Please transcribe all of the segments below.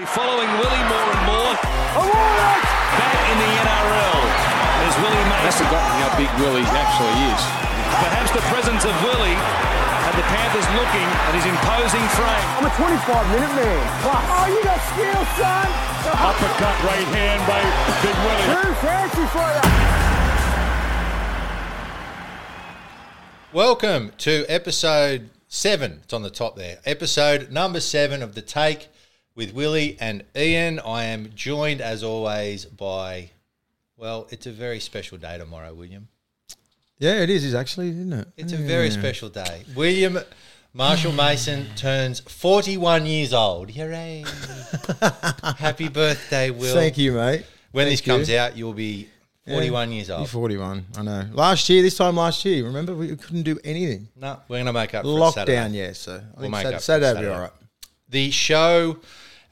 Following Willie more and more. Back in the NRL. There's Willie I've forgotten how big Willie actually is. Perhaps the presence of Willie had the Panthers looking at his imposing frame. I'm a 25 minute man. Plus. Oh, you got skill, son. Uppercut right hand by Big Willie. Too fancy for you. Welcome to episode seven. It's on the top there. Episode number seven of The Take with Willie and Ian. I am joined, as always, by, well, it's a very special day tomorrow, William. Yeah, it is, is actually, isn't it? It's a very special day. William Marshall Mason turns 41 years old. Hooray. Happy birthday, Will. Thank you, mate. When Thank this comes you. out, you'll be 41 years You're old. 41, I know. Last year, this time last year, remember, we couldn't do anything. No, we're going to make up Saturday. Lockdown, yeah, so I think make Sat- up for Saturday will be Saturday. all right. The show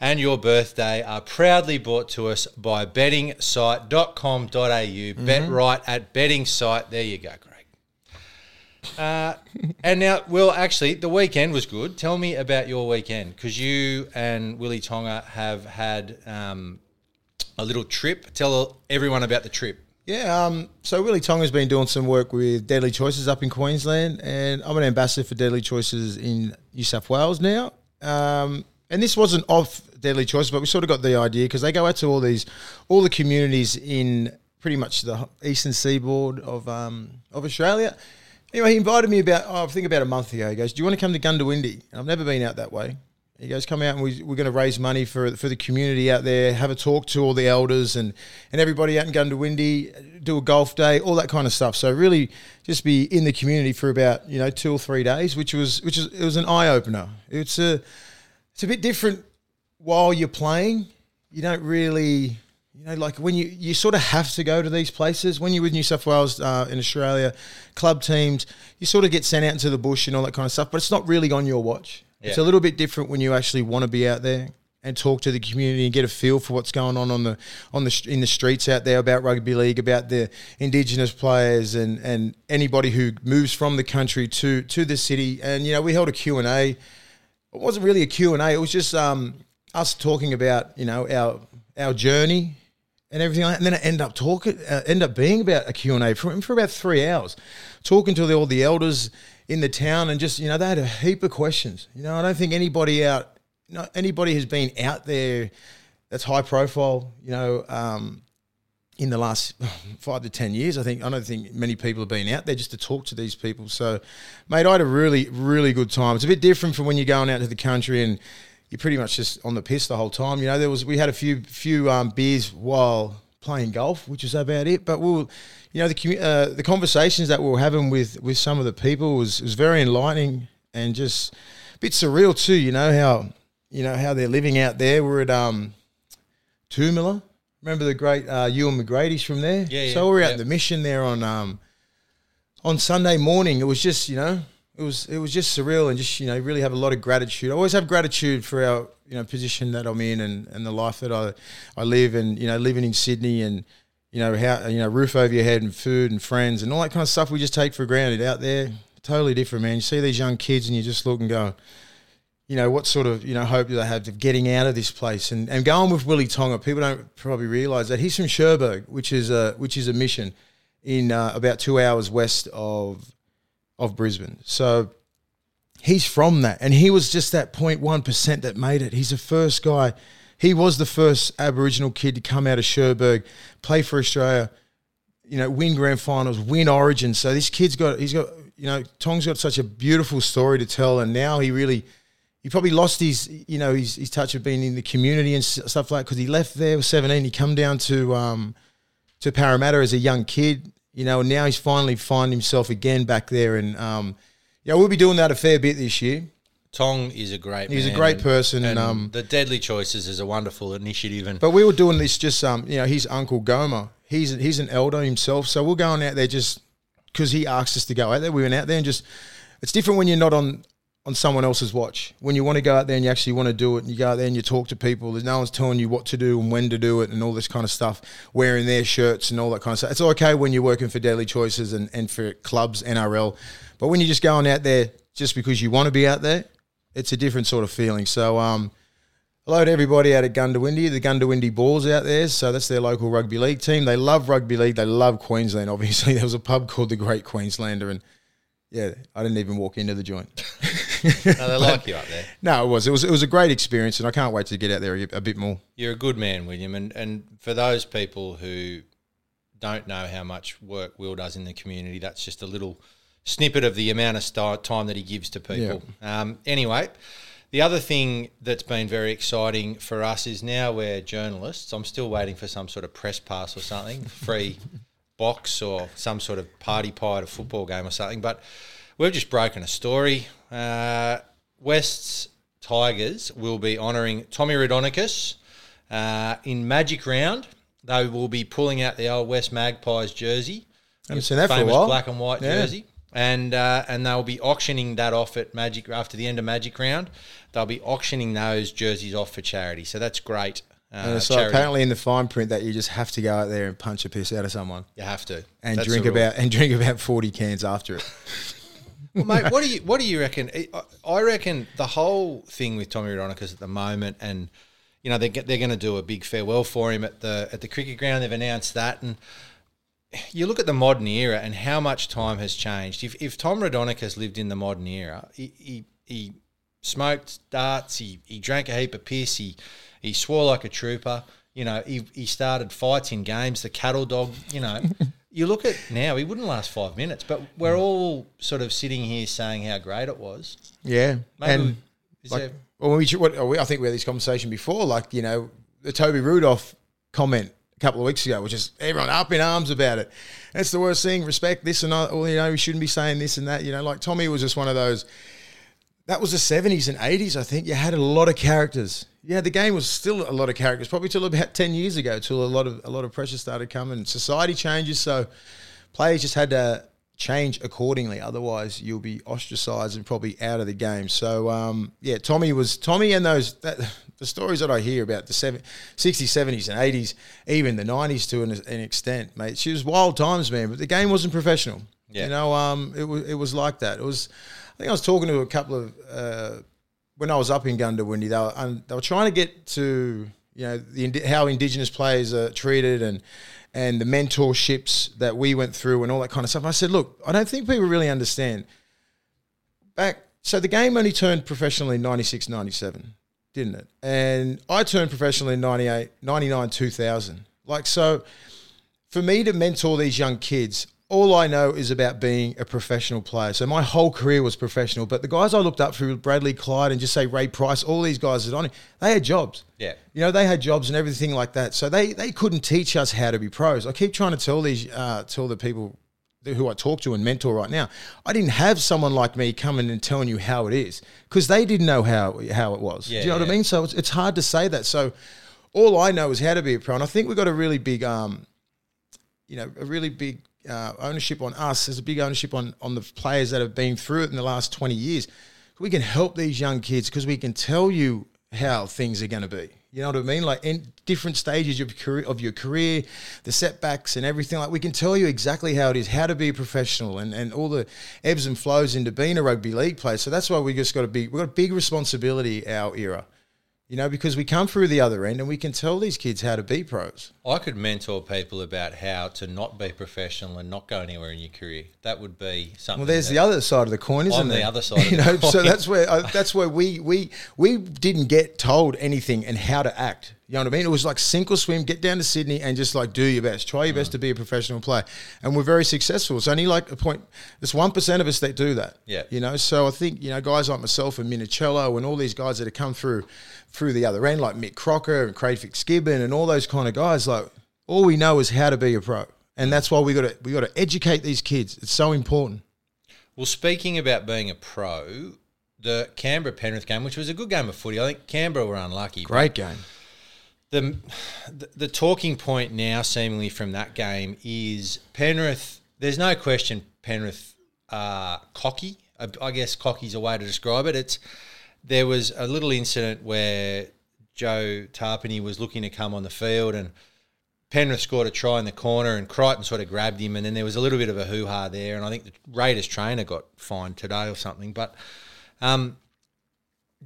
and your birthday are proudly brought to us by bettingsite.com.au. Mm-hmm. Bet right at betting site. There you go, Greg. Uh, and now, Will, actually, the weekend was good. Tell me about your weekend because you and Willie Tonga have had um, a little trip. Tell everyone about the trip. Yeah, um, so Willie Tonga's been doing some work with Deadly Choices up in Queensland, and I'm an ambassador for Deadly Choices in New South Wales now. Um, and this wasn't off Deadly Choices, but we sort of got the idea because they go out to all these, all the communities in pretty much the eastern seaboard of um, of Australia. Anyway, he invited me about, oh, I think about a month ago. He goes, "Do you want to come to Goondiwindi?" And I've never been out that way. He goes, come out and we, we're going to raise money for for the community out there, have a talk to all the elders and, and everybody out in Goondiwindi, do a golf day, all that kind of stuff. So really just be in the community for about, you know, two or three days, which was which is it was an eye opener. It's a it's a bit different while you're playing. You don't really you know, like when you you sort of have to go to these places when you're with New South Wales uh, in Australia, club teams, you sort of get sent out into the bush and all that kind of stuff. But it's not really on your watch. It's a little bit different when you actually want to be out there and talk to the community and get a feel for what's going on on the on the in the streets out there about rugby league, about the Indigenous players and and anybody who moves from the country to to the city. And you know, we held a Q and A. It wasn't really a Q and A. It was just um, us talking about you know our our journey and everything like that. And then it ended up talking, uh, end up being about a Q&A for, for about three hours, talking to the, all the elders in the town and just, you know, they had a heap of questions. You know, I don't think anybody out, no, anybody who's been out there that's high profile, you know, um, in the last five to ten years, I think I don't think many people have been out there just to talk to these people. So, mate, I had a really, really good time. It's a bit different from when you're going out to the country and you're pretty much just on the piss the whole time. You know, there was we had a few few um, beers while playing golf, which is about it. But we'll, you know, the uh, the conversations that we were having with with some of the people was was very enlightening and just a bit surreal too. You know how you know how they're living out there. We're at um, Toomelah. Remember the great uh, Ewan McGrady's from there? Yeah, yeah, So we we're yeah. at the mission there on um, on Sunday morning. It was just you know it was it was just surreal and just you know really have a lot of gratitude. I always have gratitude for our you know position that I'm in and, and the life that I I live and you know living in Sydney and you know how you know roof over your head and food and friends and all that kind of stuff we just take for granted out there. Totally different, man. You see these young kids and you just look and go, you know, what sort of, you know, hope do they have of getting out of this place? And, and going with Willie Tonga, people don't probably realise that he's from Cherbourg, which is a which is a mission in uh, about two hours west of of Brisbane. So he's from that, and he was just that 0.1 percent that made it. He's the first guy. He was the first Aboriginal kid to come out of Cherbourg, play for Australia, you know, win grand finals, win Origin. So this kid's got, he's got, you know, Tong's got such a beautiful story to tell, and now he really, he probably lost his, you know, his, his touch of being in the community and stuff like. Because he left there with seventeen, he come down to um, to Parramatta as a young kid, you know, now he's finally find himself again back there, and um, yeah, we'll be doing that a fair bit this year. Tong is a great He's a great and- person, And um, the Deadly Choices is a wonderful initiative. And But we were doing this just, um, you know, his uncle Goma, he's he's an elder himself, so we're going out there just because he asked us to go out there. We went out there and just, it's different when you're not on on someone else's watch. When you want to go out there and you actually want to do it, and you go out there and you talk to people. There's no one's telling you what to do and when to do it and all this kind of stuff. Wearing their shirts and all that kind of stuff. It's okay when you're working for Deadly Choices and, and for clubs, NRL, but when you're just going out there just because you want to be out there, it's a different sort of feeling. So, um, Hello to everybody out at Goondiwindi, the Goondiwindi Boars out there. So that's their local rugby league team. They love rugby league. They love Queensland. Obviously, there was a pub called the Great Queenslander, and yeah, I didn't even walk into the joint. No, they like you up there. no, it was it was it was a great experience, and I can't wait to get out there a, a bit more. You're a good man, William, and and for those people who don't know how much work Will does in the community, that's just a little snippet of the amount of time that he gives to people. Um, anyway, the other thing that's been very exciting for us is now we're journalists. I'm still waiting for some sort of press pass or something, free box or some sort of party pie at a football game or something. But we've just broken a story. Uh, Wests Tigers will be honouring Tommy Raudonikis uh, in Magic Round. They will be pulling out the old West Magpies jersey. Haven't seen that for a famous while. black and white Yeah. jersey. And uh, and they'll be auctioning that off at Magic after the end of Magic Round. They'll be auctioning those jerseys off for charity. So that's great. Uh, And so charity. apparently in the fine print that you just have to go out there and punch a piss out of someone you have to and That's drink about and drink about forty cans after it. Well, mate, what do you what do you reckon? I- reckon the whole thing with Tommy Raudonikis at the moment, and you know they get, they're going to do a big farewell for him at the at the cricket ground. They've announced that, and you look at the modern era and how much time has changed. If if Tom Raudonikis lived in the modern era, he he, he smoked darts, he, he drank a heap of piss, he he swore like a trooper. You know, he, he started fights in games, the cattle dog, you know. you look at now, he wouldn't last five minutes, but we're all sort of sitting here saying how great it was. Yeah, Maybe and we- like, there- well, we, should- what, we, I think we had this conversation before. Like you know, the Toby Rudolph comment a couple of weeks ago, which is everyone up in arms about it. That's the worst thing. Respect this and all, you know, we shouldn't be saying this and that. You know, like Tommy was just one of those. That was the seventies and eighties. I think you had a lot of characters. Yeah, the game was still a lot of characters. Probably till about ten years ago, till a lot of a lot of pressure started coming. Society changes, so players just had to change accordingly. Otherwise, you'll be ostracised and probably out of the game. So, um, yeah, Tommy was Tommy and those that, the stories that I hear about the seven, 60s, 70s, and 80s, even the 90s to an, an extent, mate. She was wild times, man. But the game wasn't professional. Yeah. You know, um, it was it was like that. It was. I think I was talking to a couple of. Uh, when I was up in Goondiwindi, they were they were trying to get to you know the how Indigenous players are treated and and the mentorships that we went through and all that kind of stuff. I said, look, I don't think people really understand. Back so the game only turned professional in 96, 97, didn't it? And I turned professional in 98, 99, 2000. Like so, for me to mentor these young kids, all I know is about being a professional player. So my whole career was professional. But the guys I looked up through Bradley Clyde and just say Ray Price, all these guys that on it, they had jobs. Yeah. You know, they had jobs and everything like that. So they they couldn't teach us how to be pros. I keep trying to tell these uh, tell the people who I talk to and mentor right now, I didn't have someone like me coming and telling you how it is because they didn't know how how it was. Yeah, Do you know what I mean? So it's, it's hard to say that. So all I know is how to be a pro, and I think we've got a really big, um, you know, a really big uh, ownership on us. There's a big ownership on on the players that have been through it in the last 20 years. We can help these young kids because we can tell you how things are going to be. You know what I mean? Like in different stages of your career, of your career, the setbacks and everything. Like we can tell you exactly how it is, how to be a professional, and, and all the ebbs and flows into being a rugby league player. So that's why we just got to be. We've got a big responsibility our era, you know, because we come through the other end and we can tell these kids how to be pros. I could mentor people about how to not be professional and not go anywhere in your career. That would be something. Well, there's the other side of the coin, isn't there? On the other side of you the know, so that's where uh, that's where we we we didn't get told anything and how to act. You know what I mean? It was like sink or swim. Get down to Sydney and just like do your best. Try your Mm. best to be a professional player, and we're very successful. It's only like a point. There's one percent of us that do that. Yeah. You know, so I think you know guys like myself and Minichiello and all these guys that have come through through the other end, like Mick Crocker and Craig Fitzgibbon and all those kind of guys. Like all we know is how to be a pro, and that's why we got to we got to educate these kids. It's so important. Well, speaking about being a pro, the Canberra Penrith game, which was a good game of footy, I think Canberra were unlucky. Great game. the, the the talking point now, seemingly from that game, is Penrith. There's no question Penrith are cocky. I, I guess cocky's a way to describe it. It's there was a little incident where Joe Tapine was looking to come on the field and Penrith scored a try in the corner and Crichton sort of grabbed him and then there was a little bit of a hoo ha there and I think the Raiders trainer got fined today or something. But um,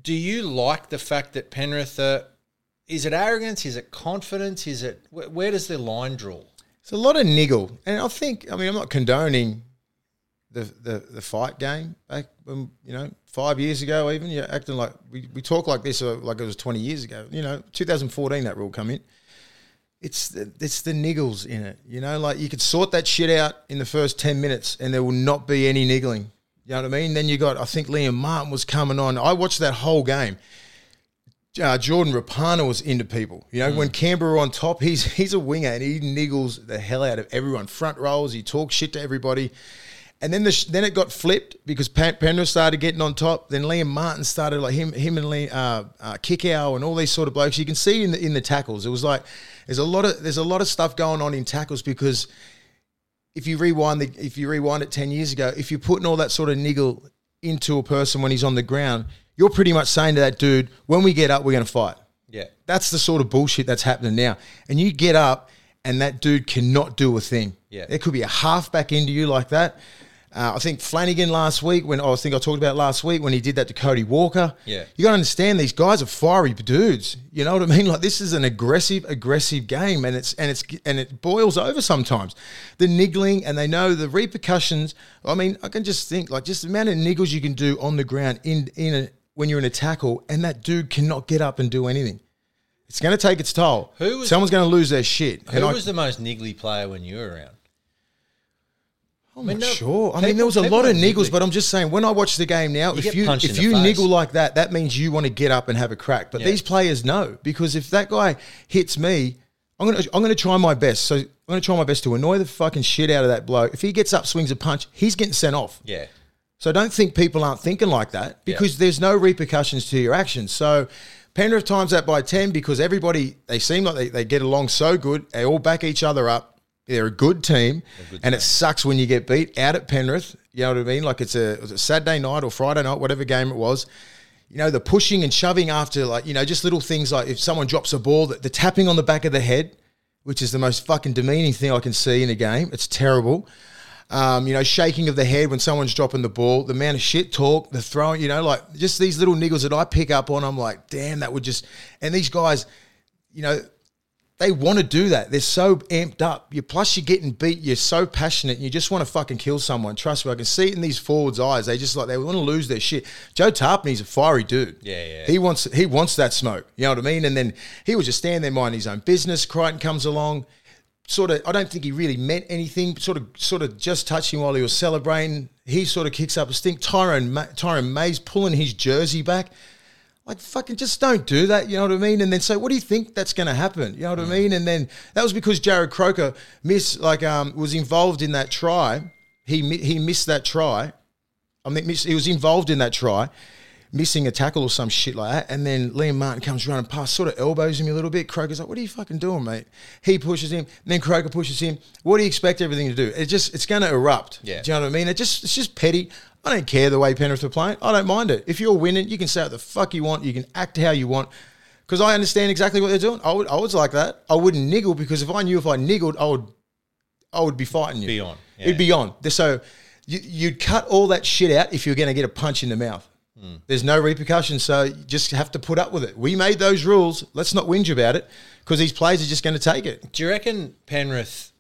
do you like the fact that Penrith are, is it arrogance? Is it confidence? Is it wh- where does the line draw? It's a lot of niggle, and I think I mean I'm not condoning the the, the fight game back um, you know five years ago even you're acting like we, we talk like this uh, like it was 20 years ago. You know 2014 that rule come in. It's the, it's the niggles in it you know like you could sort that shit out in the first 10 minutes and there will not be any niggling. You know what I mean? Then you got I think Liam Martin was coming on. I watched that whole game. Uh, Jordan Rapana was into people. You know, when Canberra on top, he's he's a winger and he niggles the hell out of everyone. Front rolls, he talks shit to everybody. And then the sh- then it got flipped because Pen- Penrith started getting on top. Then Liam Martin started like him him and Lee, uh, uh, Kikau and all these sort of blokes. You can see in the in the tackles, it was like there's a lot of there's a lot of stuff going on in tackles because if you rewind the if you rewind it ten years ago, if you're putting all that sort of niggle into a person when he's on the ground, you're pretty much saying to that dude, when we get up, we're going to fight. Yeah. That's the sort of bullshit that's happening now. And you get up, and that dude cannot do a thing. Yeah. there could be a halfback into you like that. Uh, I think Flanagan last week, when I think I talked about last week when he did that to Cody Walker. Yeah. you got to understand these guys are fiery dudes. You know what I mean? Like this is an aggressive, aggressive game, and it's and it's and it boils over sometimes. The niggling, and they know the repercussions. I mean, I can just think like just the amount of niggles you can do on the ground in in a when you're in a tackle, and that dude cannot get up and do anything. It's going to take its toll. Who was- Someone's going to lose their shit. Who And I- was the most niggly player when you were around? I'm not no, sure. I mean, there was a lot of niggles, but I'm just saying when I watch the game now, if you if you niggle like that, that means you want to get up and have a crack. But these players know because if that guy hits me, I'm gonna I'm gonna try my best. So I'm gonna try my best to annoy the fucking shit out of that bloke. If he gets up, swings a punch, he's getting sent off. Yeah. So don't think people aren't thinking like that because there's no repercussions to your actions. So Penrith times that by 10 because everybody, they seem like they, they get along so good. They all back each other up. They're a good team. and it sucks when you get beat out at Penrith. You know what I mean? Like it's a, it a Saturday night or Friday night, whatever game it was. You know, the pushing and shoving after, like, you know, just little things like if someone drops a ball, the, the tapping on the back of the head, which is the most fucking demeaning thing I can see in a game. It's terrible. Um, you know, shaking of the head when someone's dropping the ball, the amount of shit talk, the throwing, you know, like just these little niggles that I pick up on. I'm like, damn, that would just. And these guys, you know, they want to do that. They're so amped up. You plus you're getting beat. You're so passionate. And you just want to fucking kill someone. Trust me, I can see it in these forwards' eyes. They just like they want to lose their shit. Joe Tapine's a fiery dude. Yeah, yeah. He wants he wants that smoke. You know what I mean? And then he would just stand there minding his own business. Crichton comes along sort of I don't think he really meant anything. Sort of sort of just touching while he was celebrating. He sort of kicks up a stink. Tyrone Ma- Tyrone May's pulling his jersey back. Like fucking just don't do that, you know what I mean? And then say, what do you think that's going to happen? You know what I mean? And then that was because Jarrod Croker missed, like, um, was involved in that try. He he missed that try. I mean, miss, he was involved in that try, missing a tackle or some shit like that. And then Liam Martin comes running past, sort of elbows him a little bit. Croker's like, "What are you fucking doing, mate?" He pushes him, and then Croker pushes him. What do you expect everything to do? It just it's going to erupt. Yeah. Do you know what I mean? It just it's just petty. I don't care the way Penrith are playing. I don't mind it. If you're winning, you can say what the fuck you want. You can act how you want. Because I understand exactly what they're doing. I would, I was like that. I wouldn't niggle because if I knew if I niggled, I would, I would be fighting you. Be on, yeah. It'd be on. So you, you'd cut all that shit out if you're going to get a punch in the mouth. Hmm. There's no repercussions, so you just have to put up with it. We made those rules. Let's not whinge about it because these players are just going to take it. Do you reckon Penrith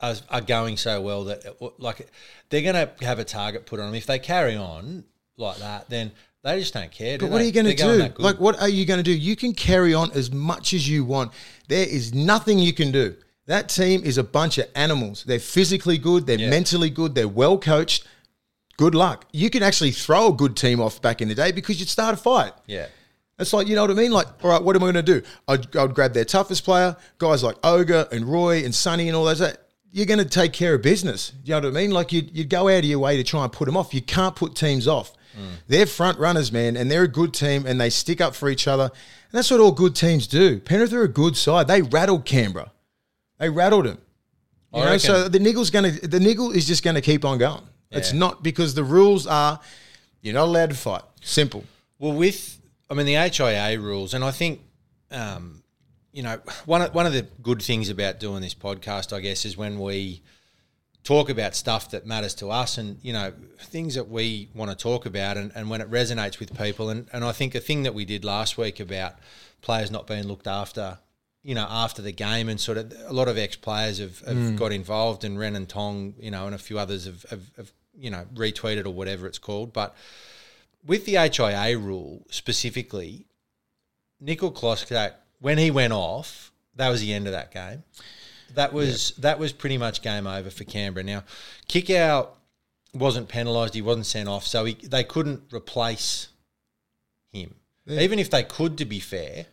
are, are going so well that like they're going to have a target put on them? If they carry on like that, then they just don't care. do But what are you going to do? Like, what are you going to do? You can carry on as much as you want. There is nothing you can do. That team is a bunch of animals. They're physically good. They're Yeah. mentally good. They're well coached. Good luck. You can actually throw a good team off back in the day because you'd start a fight. yeah, It's like, you know what I mean? Like, all right, what am I going to do? I'd, I'd grab their toughest player, guys like Ogre and Roy and Sonny and all those. That You're going to take care of business. You know what I mean? Like, you'd, you'd go out of your way to try and put them off. You can't put teams off. They're front runners, man, and they're a good team and they stick up for each other. And that's what all good teams do. Penrith are a good side. They rattled Canberra. They rattled them. You I know, so the niggle's going to the niggle is just going to keep on going. It's not because the rules are you're not allowed to fight. Simple. Well, with I mean the HIA rules, and I think um, you know one of, one of the good things about doing this podcast, I guess, is when we talk about stuff that matters to us and you know things that we want to talk about and, and when it resonates with people. And, and I think a thing that we did last week about players not being looked after you know after the game and sort of a lot of ex players have, have mm. got involved and Ren and Tong you know and a few others have, have, have you know retweeted or whatever it's called. But with the HIA rule specifically Nicoll-Klokstad when he went off that was the end of that game that was that was pretty much game over for Canberra. Now, Kikau wasn't penalised; he wasn't sent off, so he, they couldn't replace him. Even if they could, to be fair,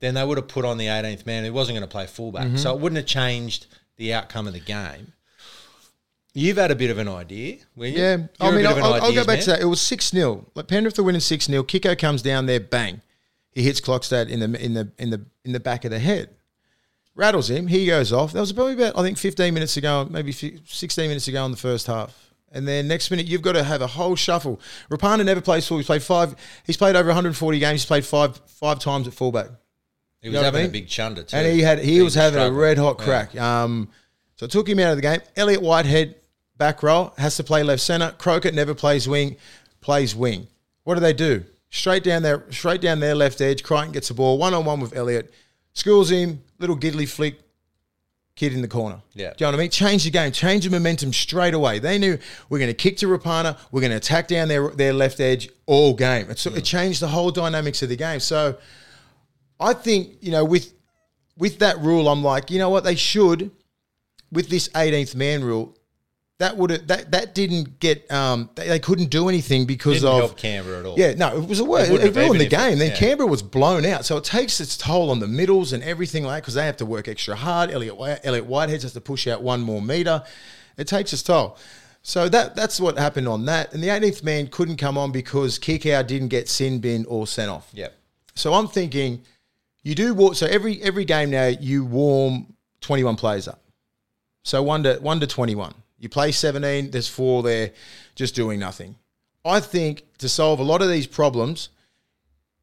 then they would have put on the 18th man who wasn't going to play fullback, mm-hmm. so it wouldn't have changed the outcome of the game. You've had a bit of an idea? Yeah, You're I mean, I'll, I'll go back to man. that. It was six 0 Like Penrith are winning six 0 Kikau comes down there, bang, he hits Klokstad in the in the in the in the back of the head, rattles him. He goes off. That was probably about I think fifteen minutes ago, maybe fi- sixteen minutes ago in the first half. And then next minute, you've got to have a whole shuffle. Rapana never plays full. He's played five. He's played over 140 games. He's played five five times at fullback. He was know what I having a big chunder too. And he had he, was, having struggling. a red hot Yeah. crack. Um, so I took him out of the game. Elliott Whitehead, back row, has to play left centre. Crockett never plays wing, plays wing. What do they do? Straight down there, straight down their left edge. Crichton gets the ball one on one with Elliott, schools him, little giddly flick, kid in the corner. Yeah. Do you know what I mean? Change the game, change the momentum straight away. They knew we're going to kick to Rapana, we're going to attack down their their left edge all game. It, so it changed the whole dynamics of the game. So I think you know with with that rule, I'm like, you know what, they should with this 18th man rule. That would have that that didn't get um they, they couldn't do anything because Didn't of help Canberra at all. yeah, no, it was a word. It, wouldn't have ruined the even if it- game. Then yeah. Canberra was blown out, so it takes its toll on the middles and everything like that, because they have to work extra hard. Elliott White- Elliott Whitehead has to push out one more meter. It takes its toll. So that that's what happened on that. And the 18th man couldn't come on because Kikau didn't get sin bin or sent off. Yep. So I'm thinking, you do war. So every every game now you warm 21 players up. So one to one to 21. You play 17. There's four there, just doing nothing. I think to solve a lot of these problems,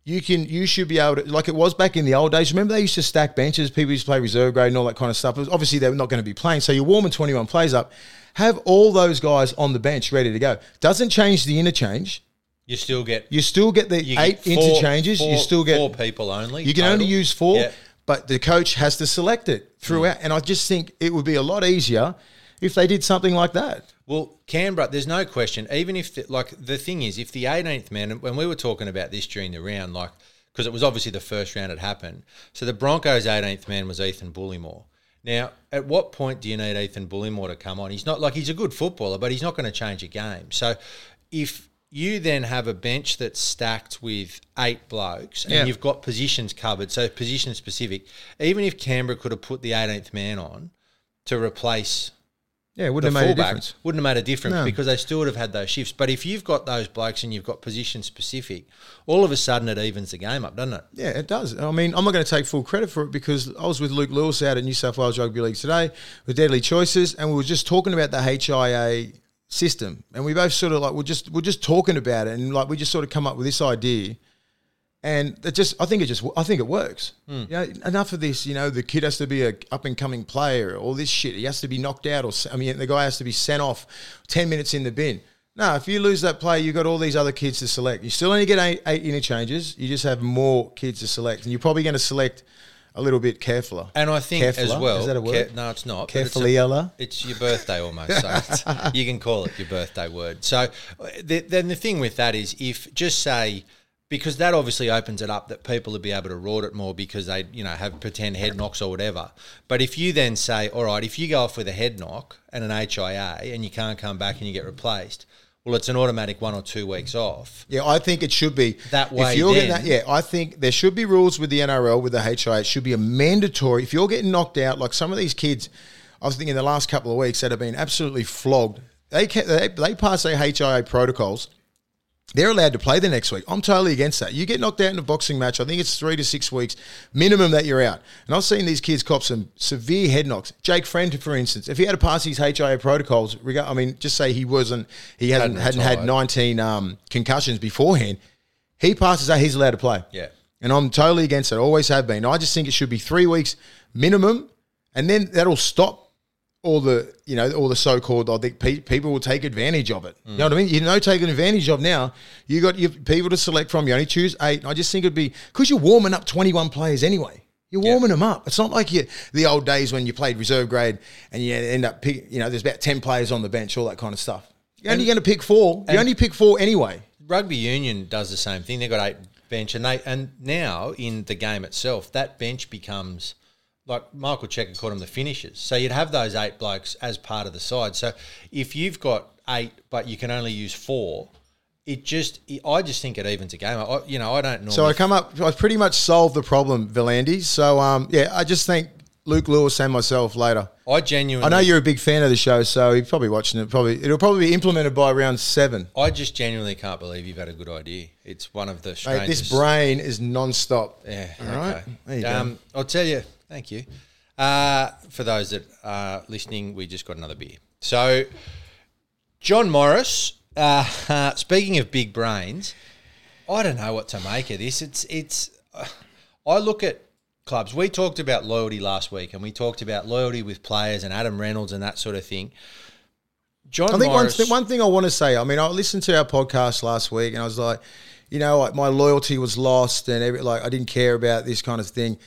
you can you should be able to like it was back in the old days. Remember they used to stack benches. People used to play reserve grade and all that kind of stuff. Obviously they're not going to be playing. So you're warming 21 plays up. Have all those guys on the bench ready to go. Doesn't change the interchange. You still get You still get the you get eight four- interchanges. you still get four people only. you can only use four, Yeah. but the coach has to select it throughout. Mm. And I just think it would be a lot easier if they did something like that. Well, Canberra, there's no question. Even if, the, like, the thing is, if the 18th man, when we were talking about this during the round, like, because it was obviously the first round had happened. So the Broncos' 18th man was Ethan Bullemor. Now, at what point do you need Ethan Bullemor to come on? He's not like he's a good footballer, but he's not going to change a game. So if you then have a bench that's stacked with eight blokes and Yeah. you've got positions covered, so position specific, even if Canberra could have put the 18th man on to replace Yeah, it wouldn't have made a difference. wouldn't have made a difference No. because they still would have had those shifts. But if you've got those blokes and you've got position specific, all of a sudden it evens the game up, doesn't it? Yeah, it does. I mean, I'm not going to take full credit for it because I was with Luke Lewis out at New South Wales Rugby League today with Deadly Choices, and we were just talking about the HIA system, and we both sort of like we're just we're just talking about it, and like we just sort of come up with this idea, and it just I think it just I think it works. You know, enough of this. You know, the kid has to be a up and coming player, all this shit. He has to be knocked out, or I mean, the guy has to be sent off ten minutes in the bin. No, if you lose that player, you've got all these other kids to select. You still only get eight, eight interchanges. You just have more kids to select, and you're probably going to select a little bit carefuler. And I think as Carefuler? well, Is that a word? no, it's not. it's Carefully, Ella. It's your birthday almost, so you can call it your birthday word. So uh, the, then the thing with that is, if just say because that obviously opens it up that people will be able to rort it more because they you know have pretend head knocks or whatever. But if you then say, all right, if you go off with a head knock and an HIA and you can't come back and you get replaced, well, it's an automatic one or two weeks off. Yeah, I think it should be That way If you're getting that, yeah, I think there should be rules with the NRL with the HIA. It should be a mandatory. If you're getting knocked out, like some of these kids, I was thinking the last couple of weeks that have been absolutely flogged. They they, they pass their HIA protocols. They're allowed to play the next week. I'm totally against that. You get knocked out in a boxing match, I think it's three to six weeks minimum that you're out. And I've seen these kids cop some severe head knocks. Jake Friend, for instance, if he had to pass his HIA protocols, I mean, just say he wasn't, he Hadn't hadn't had 19 um, concussions beforehand, he passes that, he's allowed to play. Yeah. And I'm totally against it. Always have been. I just think it should be three weeks minimum, and then that'll stop all the you know all the so-called I think pe- people will take advantage of it. You know what I mean? You know, taking advantage of now. You got your people to select from. You only choose eight. And I just think it'd be because you're warming up 21 players anyway. You're warming them up. It's not like you the old days when you played reserve grade and you end up pick, you know there's about 10 players on the bench, all that kind of stuff. You're only going to pick four. You only pick four anyway. Rugby union does the same thing. They've got eight bench, and they and now in the game itself, that bench becomes like Michael Cheika called them the finishers. So you'd have those eight blokes as part of the side. So if you've got eight, but you can only use four, it just I just think it evens a game. I, you know, I don't normally. So I come up. I pretty much solved the problem, V'landys. So um, yeah, I just think Luke Lewis and myself later. I genuinely. I know you're a big fan of the show, so you're probably watching it. Probably it'll probably be implemented by round seven. I just genuinely can't believe you've had a good idea. It's one of the Mate, this brain is non-stop. Yeah. All right. okay. There you go. um, I'll tell you. Thank you. Uh, for those that are listening, we just got another beer. So, John Morris. Uh, speaking of big brains, I don't know what to make of this. It's it's. Uh, I look at clubs. We talked about loyalty last week, and we talked about loyalty with players and Adam Reynolds and that sort of thing. John I think one, th- one thing I want to say. I mean, I listened to our podcast last week, and I was like, you know, like my loyalty was lost, and every, like I didn't care about this kind of thing.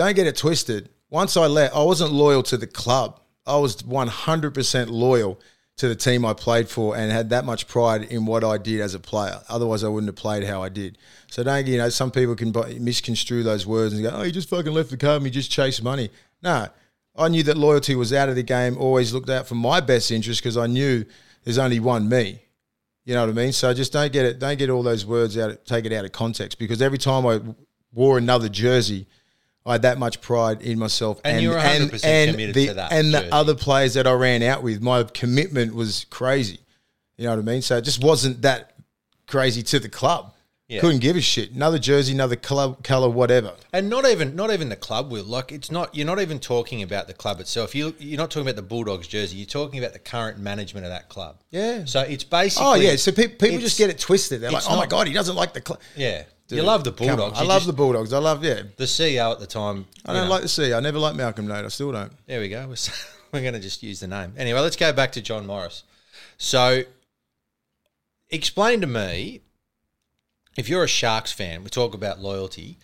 Don't get it twisted. Once I left, I wasn't loyal to the club. I was one hundred percent loyal to the team I played for, and had that much pride in what I did as a player. Otherwise, I wouldn't have played how I did. So don't you know? Some people can misconstrue those words and go, "Oh, you just fucking left the club. and He just chased money." No, I knew that loyalty was out of the game. Always looked out for my best interest because I knew there's only one me. You know what I mean? So just don't get it. Don't get all those words out. Take it out of context because every time I wore another jersey, I had that much pride in myself. And you were 100% committed the, to that And jersey. the other players that I ran out with, my commitment was crazy. You know what I mean? So it just wasn't that crazy to the club. Yeah. Couldn't give a shit. Another jersey, another color, color, whatever. And not even not even the club will like it's not you're not even talking about the club itself. You you're not talking about the Bulldogs jersey. You're talking about the current management of that club. Yeah. So it's basically Oh yeah, so pe- people just get it twisted. They're like, "Oh my god, he doesn't like the club." Yeah. You love the Bulldogs. I You love just- the Bulldogs. I love yeah. the CEO at the time. I don't know. like the CEO. I never liked Malcolm Noad. I still don't. There we go. We're, we're going to just use the name. Anyway, let's go back to John Morris. So, explain to me if you're a Sharks fan, we talk about loyalty.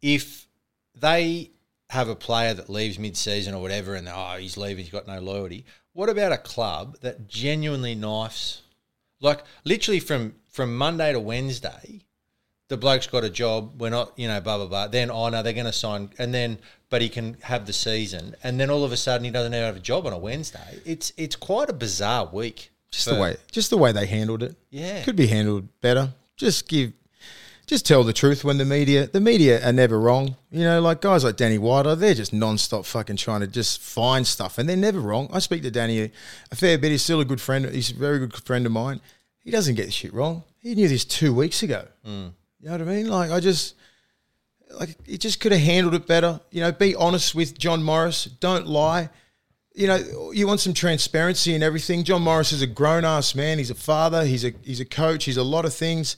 If they have a player that leaves mid season or whatever and oh, he's leaving, he's got no loyalty, what about a club that genuinely knifes? Like, literally from, from Monday to Wednesday, the bloke's got a job. We're not, you know, blah blah blah. Then oh no, they're going to sign, and then but he can have the season, and then all of a sudden he doesn't even have a job on a Wednesday. It's it's quite a bizarre week. Just for- the way, just the way they handled it. Yeah. could be handled better. Just give, just tell the truth when the media, the media are never wrong. You know, like guys like Danny White, they're just non-stop fucking trying to just find stuff, and they're never wrong. I speak to Danny a, a fair bit. He's still a good friend. He's a very good friend of mine. He doesn't get shit wrong. He knew this two weeks ago. Mm. You know what I mean? Like I just. Like he just could have handled it better. You know, be honest with John Morris. Don't lie you know, you want some transparency and everything. John Morris is a grown ass man. He's a father. He's a he's a coach. He's a lot of things.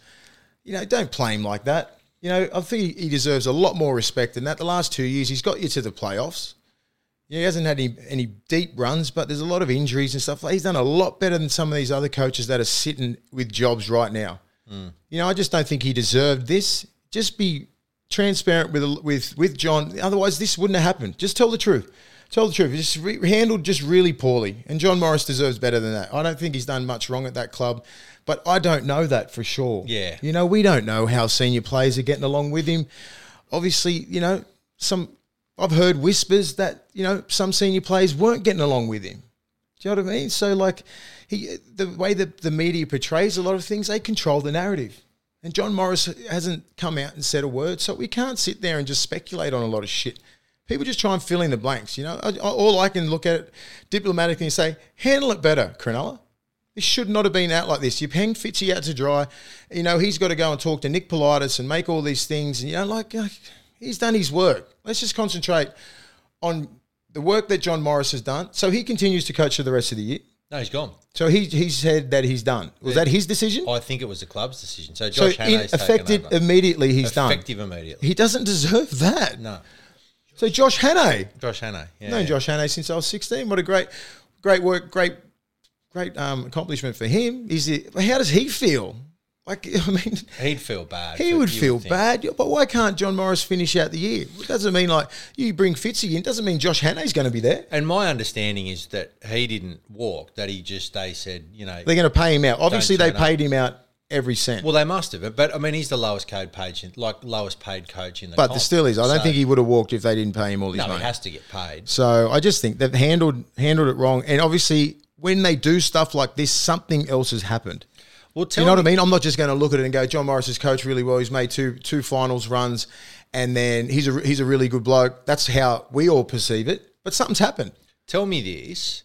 You know, don't play him like that. You know, I think he deserves a lot more respect than that. The last two years, he's got you to the playoffs. Yeah, he hasn't had any, any deep runs, but there's a lot of injuries and stuff. He's done a lot better than some of these other coaches that are sitting with jobs right now. You know, I just don't think he deserved this. Just be transparent with with with John. Otherwise, this wouldn't have happened. Just tell the truth. Tell the truth. It's just re- handled just really poorly. And John Morris deserves better than that. I don't think he's done much wrong at that club, but I don't know that for sure. Yeah. You know, we don't know how senior players are getting along with him. Obviously, you know, some I've heard whispers that, you know, some senior players weren't getting along with him. Do you know what I mean? So like he the way that the media portrays a lot of things, they control the narrative. And John Morris hasn't come out and said a word, so we can't sit there and just speculate on a lot of shit. People just try and fill in the blanks. You know, all I can look at it diplomatically and say, handle it better, Cronulla. This should not have been out like this. You've hanged Fitzy out to dry. You know, he's got to go and talk to Nick Politis and make all these things. And, you know, like, like he's done his work. Let's just concentrate on the work that John Morris has done. So he continues to coach for the rest of the year. No, he's gone. So he, he said that he's done. Was that his decision? I think it was the club's decision. So so Josh in, Hannay's effective taken over. immediately, he's done. Effective immediately. He doesn't deserve that. No, So Josh Hannay. Josh Hannay. Yeah, known yeah. Josh Hannay since I was 16. What a great, great work, great, great um, accomplishment for him. Is it? How does he feel? Like, I mean, He'd feel bad. he would feel bad. But why can't John Morris finish out the year? It doesn't mean like you bring Fitzy in. Doesn't mean Josh Hannay's going to be there. And my understanding is that he didn't walk. That he just they said, you know, They're going to pay him out. Obviously, they turn up. paid him out every cent. well they must have. But I mean, he's the lowest paid page, in, like lowest paid coach in the. but comp. there still is. I don't So- think he would have walked if they didn't pay him all his No, money. he has to get paid. So I just think they've handled handled it wrong. And obviously, when they do stuff like this, something else has happened. Well, you know what I mean? I'm not just going to look at it and go, John Morris has coached really well. He's made two two finals runs, and then he's a he's a really good bloke. That's how we all perceive it. But something's happened. Tell me this: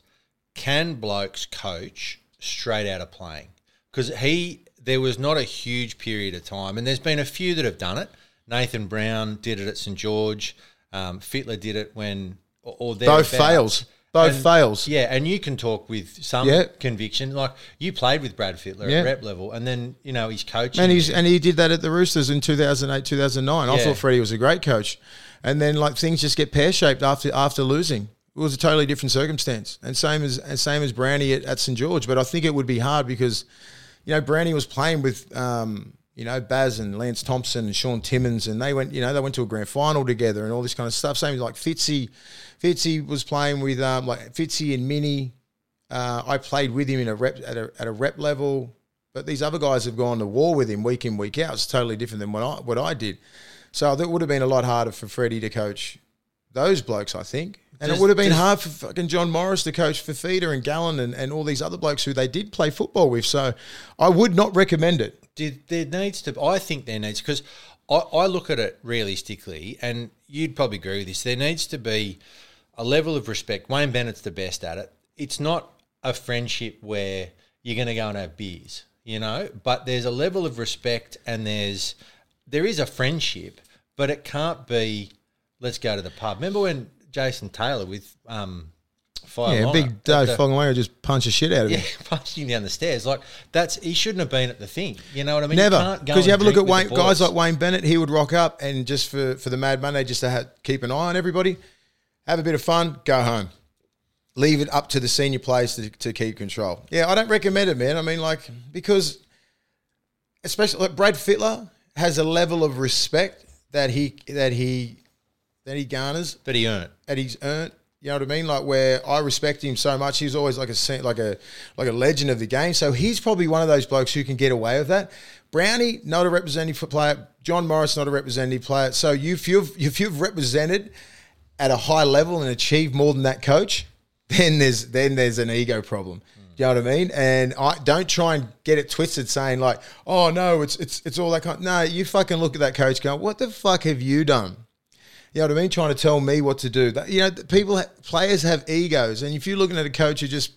Can blokes coach straight out of playing? Because he, there was not a huge period of time, and there's been a few that have done it. Nathan Brown did it at St George. Um, Fittler did it when, or, or Both fails. Both And- fails. Yeah, and you can talk with some Yeah. conviction. Like you played with Brad Fittler Yeah. at rep level, and then you know he's coaching. And he's and he did that at the Roosters in 2008, 2009. I thought Freddie was a great coach. And then like things just get pear shaped after after losing. It was a totally different circumstance. And same as and same as Brownie at, at St George. But I think it would be hard because, you know, Brownie was playing with um, you know, Baz and Lance Thompson and Shaun Timmins and they went, you know, they went to a grand final together and all this kind of stuff. Same as like Fitzy. Fitzy was playing with um, like Fitzy and Mini. Uh, I played with him in a rep at a, at a rep level, but these other guys have gone to war with him week in week out. It's totally different than what I what I did. So that would have been a lot harder for Freddie to coach those blokes, I think. And Does- it would have been does- hard for fucking John Morris to coach for Feeder and Gallen and, and all these other blokes who they did play football with. So I would not recommend it. There needs to I think there needs because I, I look at it realistically and you'd probably agree with this there needs to be a level of respect. Wayne Bennett's the best at it. It's not a friendship where you're going to go and have beers you know? But there's a level of respect and there's there is a friendship but it can't be let's go to the pub. Remember when Jason Taylor with um Fire Yeah, big Dave Fongalinga just punch the shit out of you. yeah, him. punching down the stairs. Like that's he shouldn't have been at the thing. You know what I mean? Never, because you and have a look at Wayne guys like Wayne Bennett. He would rock up and just for for the Mad Monday, just to have, keep an eye on everybody, have a bit of fun, go home, leave it up to the senior players to, to keep control. Yeah, I don't recommend it, man. I mean, like because especially like Brad Fittler has a level of respect that he that he that he garners that he earned. that he's earned. You know what I mean? Like where I respect him so much, he's always like a like a like a legend of the game. So he's probably one of those blokes who can get away with that. Brownie, not a representative player. John Morris, not a representative player. So if you've if you've represented at a high level and achieved more than that coach, then there's then there's an ego problem. Do you know what I mean? And I don't try and get it twisted, saying like, "Oh no, it's it's it's all that kind." No, you fucking look at that coach, going, "What the fuck have you done?" You know what I mean? Trying to tell me what to do. You know, people, players have egos, and if you're looking at a coach who just,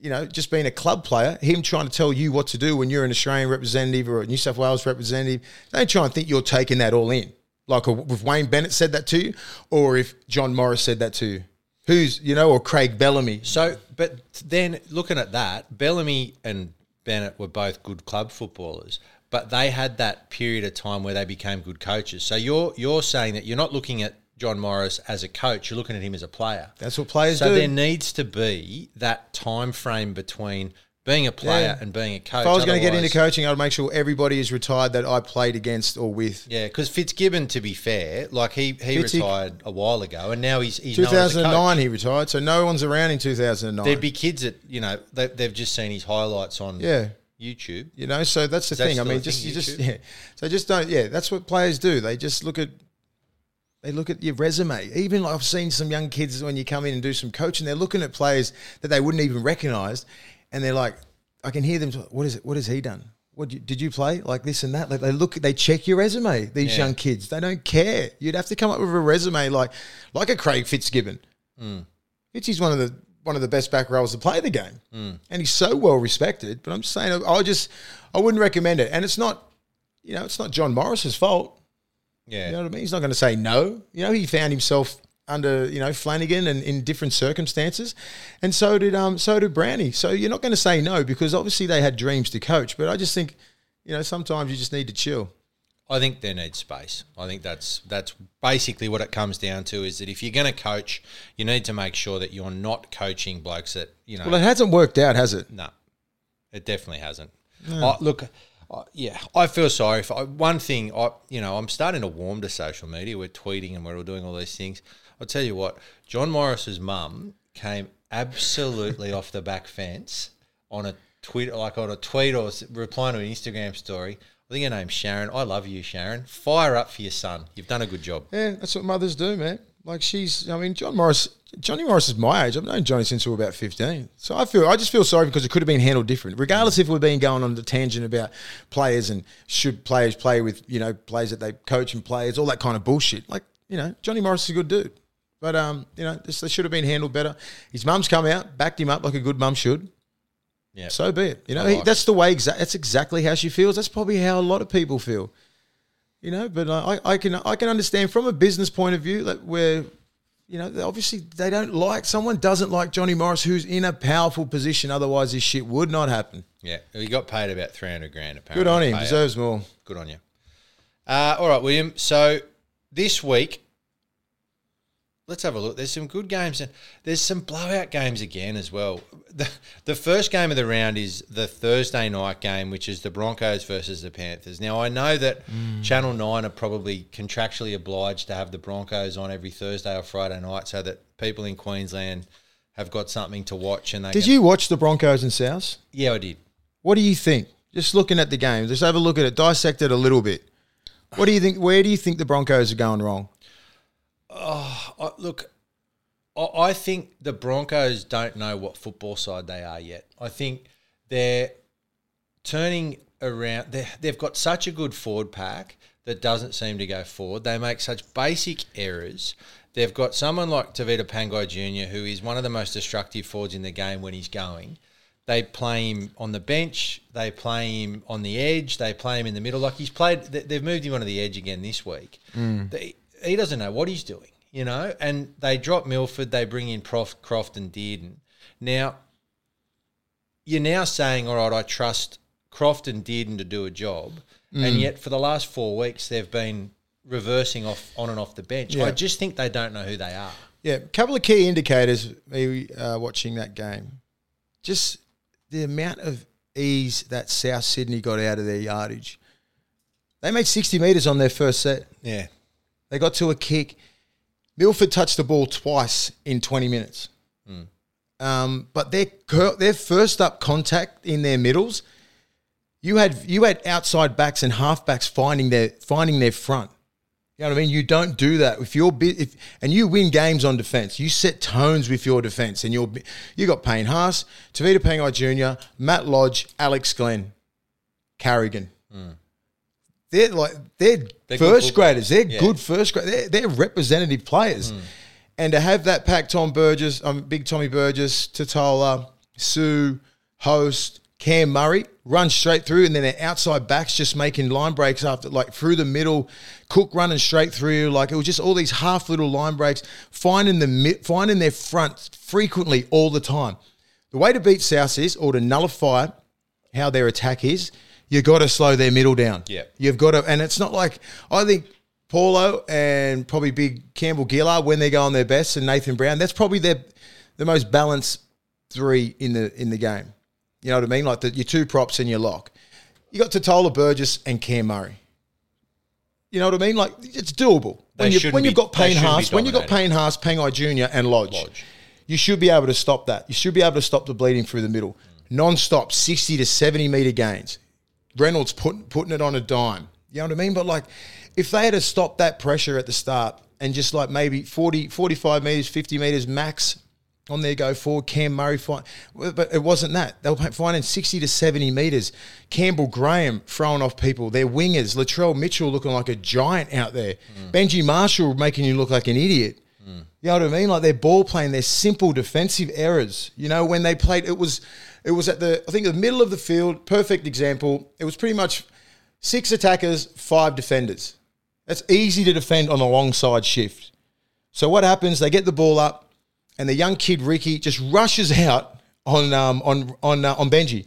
you know, just being a club player, him trying to tell you what to do when you're an Australian representative or a New South Wales representative, don't try and think you're taking that all in. Like if Wayne Bennett said that to you, or if John Morris said that to you, who's you know, or Craig Bellamy. So, but then looking at that, Bellamy and Bennett were both good club footballers, but they had that period of time where they became good coaches. So you're you're saying that you're not looking at John Morris as a coach, you're looking at him as a player. That's what players so do. there needs to be that time frame between being a player Yeah. and being a coach. if I was going to get into coaching, I'd make sure everybody is retired that I played against or with. Yeah, because Fitzgibbon, to be fair, like he, he retired a while ago, and now he's he's known as a coach. 2009, he retired, so no one's around in 2009. There'd be kids that you know they, they've just seen his highlights on Yeah. YouTube. You know, so that's the Is that thing. I still a mean, thing, just you just yeah. So just don't yeah. That's what players do. They just look at they look at your resume. Even like I've seen some young kids when you come in and do some coaching, they're looking at players that they wouldn't even recognize, and they're like, I can hear them. talk, What is it? What has he done? What did you, did you play like this and that? Like they look, they check your resume. These Yeah. young kids, they don't care. You'd have to come up with a resume like like a Craig Fitzgibbon. Mm. Fitzy's one of the one of the best back rows to play the game, and he's so well respected. But I'm just saying, I just I wouldn't recommend it. And it's not, you know, it's not John Morris's fault. Yeah, You know what I mean? He's not going to say no. You know, he found himself under you know Flanagan and in different circumstances, and so did um so did Brownie. So you're not going to say no because obviously they had dreams to coach. But I just think, you know, sometimes you just need to chill. I think there needs space. I think that's that's basically what it comes down to. Is that if you're going to coach, you need to make sure that you're not coaching blokes that you know. Well, it hasn't worked out, has it? No, it definitely hasn't. I, look, I, yeah, I feel sorry for one thing. I, you know, I'm starting to warm to social media. We're tweeting and we're all doing all these things. I'll tell you what, John Morris's mum came absolutely off the back fence on a tweet, like on a tweet or replying to an Instagram story. I think her name's Sharon. I love you, Sharon. Fire up for your son. You've done a good job. Yeah, that's what mothers do, man. Like she's, I mean, John Morris, Johnny Morris is my age. I've known Johnny since we were about fifteen. So I feel, I just feel sorry because it could have been handled different. Regardless if we've been going on the tangent about players and should players play with, you know, players that they coach and players, all that kind of bullshit. Like, you know, Johnny Morris is a good dude, but um, you know, this they should have been handled better. His mum's come out, backed him up like a good mum should. Yeah. So be it. You know, he, like that's the way. Exa- that's exactly how she feels. That's probably how a lot of people feel. You know, but I, I can I can understand from a business point of view that where, you know, obviously they don't like someone doesn't like Johnny Morris who's in a powerful position. Otherwise, this shit would not happen. Yeah, he got paid about three hundred grand. Apparently, Good on him. Deserves more. Good on you. Uh, all right, William. So this week, let's have a look. There's some good games and there's some blowout games again as well. The, the first game of the round is the Thursday night game, which is the Broncos versus the Panthers. Now, I know that mm. Channel 9 are probably contractually obliged to have the Broncos on every Thursday or Friday night so that people in Queensland have got something to watch. And they Did can- you watch the Broncos and Souths? Yeah, I did. What do you think? Just looking at the game, just have a look at it, dissect it a little bit. What do you think? Where do you think the Broncos are going wrong? Oh, I, look, I, I think the Broncos don't know what football side they are yet. I think they're turning around. They they've got such a good forward pack that doesn't seem to go forward. They make such basic errors. They've got someone like Tevita Pangai Jr., who is one of the most destructive forwards in the game when he's going. They play him on the bench. They play him on the edge. They play him in the middle. Like he's played. they- They've moved him onto the edge again this week. Mm. They, he doesn't know what he's doing, you know. And they drop Milford. They bring in Prof, Croft and Dearden. Now, you're now saying, all right, I trust Croft and Dearden to do a job, and yet for the last four weeks they've been reversing off on and off the bench. Yeah. I just think they don't know who they are. Yeah, a couple of key indicators. Me uh, watching that game, just the amount of ease that South Sydney got out of their yardage. They made sixty meters on their first set. Yeah, They got to a kick. Milford touched the ball twice in twenty minutes. Um, but their their first up contact in their middles, you had you had outside backs and halfbacks finding their finding their front. You know what I mean? You don't do that if you're if and you win games on defense. You set tones with your defense, and you're you got Payne Haas, Tevita Pangai Jr., Matt Lodge, Alex Glenn, Carrigan. They're like they're, They're first graders. They're Yeah. good first grade. They're, they're representative players, and to have that pack, Tom Burgess, um, big Tommy Burgess, Tatola, Sue, Host, Cam Murray, run straight through, and then their outside backs just making line breaks after like through the middle, Cook running straight through. Like it was just all these half little line breaks, finding the finding their front frequently all the time. The way to beat South is or to nullify how their attack is, you got to slow their middle down. Yeah. You've got to, and it's not like I think Paulo and probably big Campbell Gillard when they go on their best, and Nathan Brown. That's probably their the most balanced three in the in the game. You know what I mean? Like the, your two props and your lock. You got Tatola Burgess and Cam Murray. You know what I mean? Like it's doable. They when, you, when be, you've got Payne Haas, when you've got. Payne Haas, Pangai Jr. and Lodge, Lodge. you should be able to stop that. You should be able to stop the bleeding through the middle. Non-stop, 60 to 70 meter gains. Reynolds put, putting it on a dime. You know what I mean? But like, if they had to stop that pressure at the start and just like maybe 40, 45 meters, 50 meters max on their go forward, Cam Murray, find, but it wasn't that. They were finding 60 to 70 meters. Campbell Graham throwing off people. Their wingers, Latrell Mitchell looking like a giant out there. Mm. Benji Marshall making you look like an idiot. Mm. You know what I mean? Like their ball playing, their simple defensive errors. You know, when they played, it was, it was at the, I think the middle of the field. Perfect example. It was pretty much six attackers, five defenders. That's easy to defend on a long side shift. So what happens? They get the ball up, and the young kid Ricky just rushes out on um, on on uh, on Benji.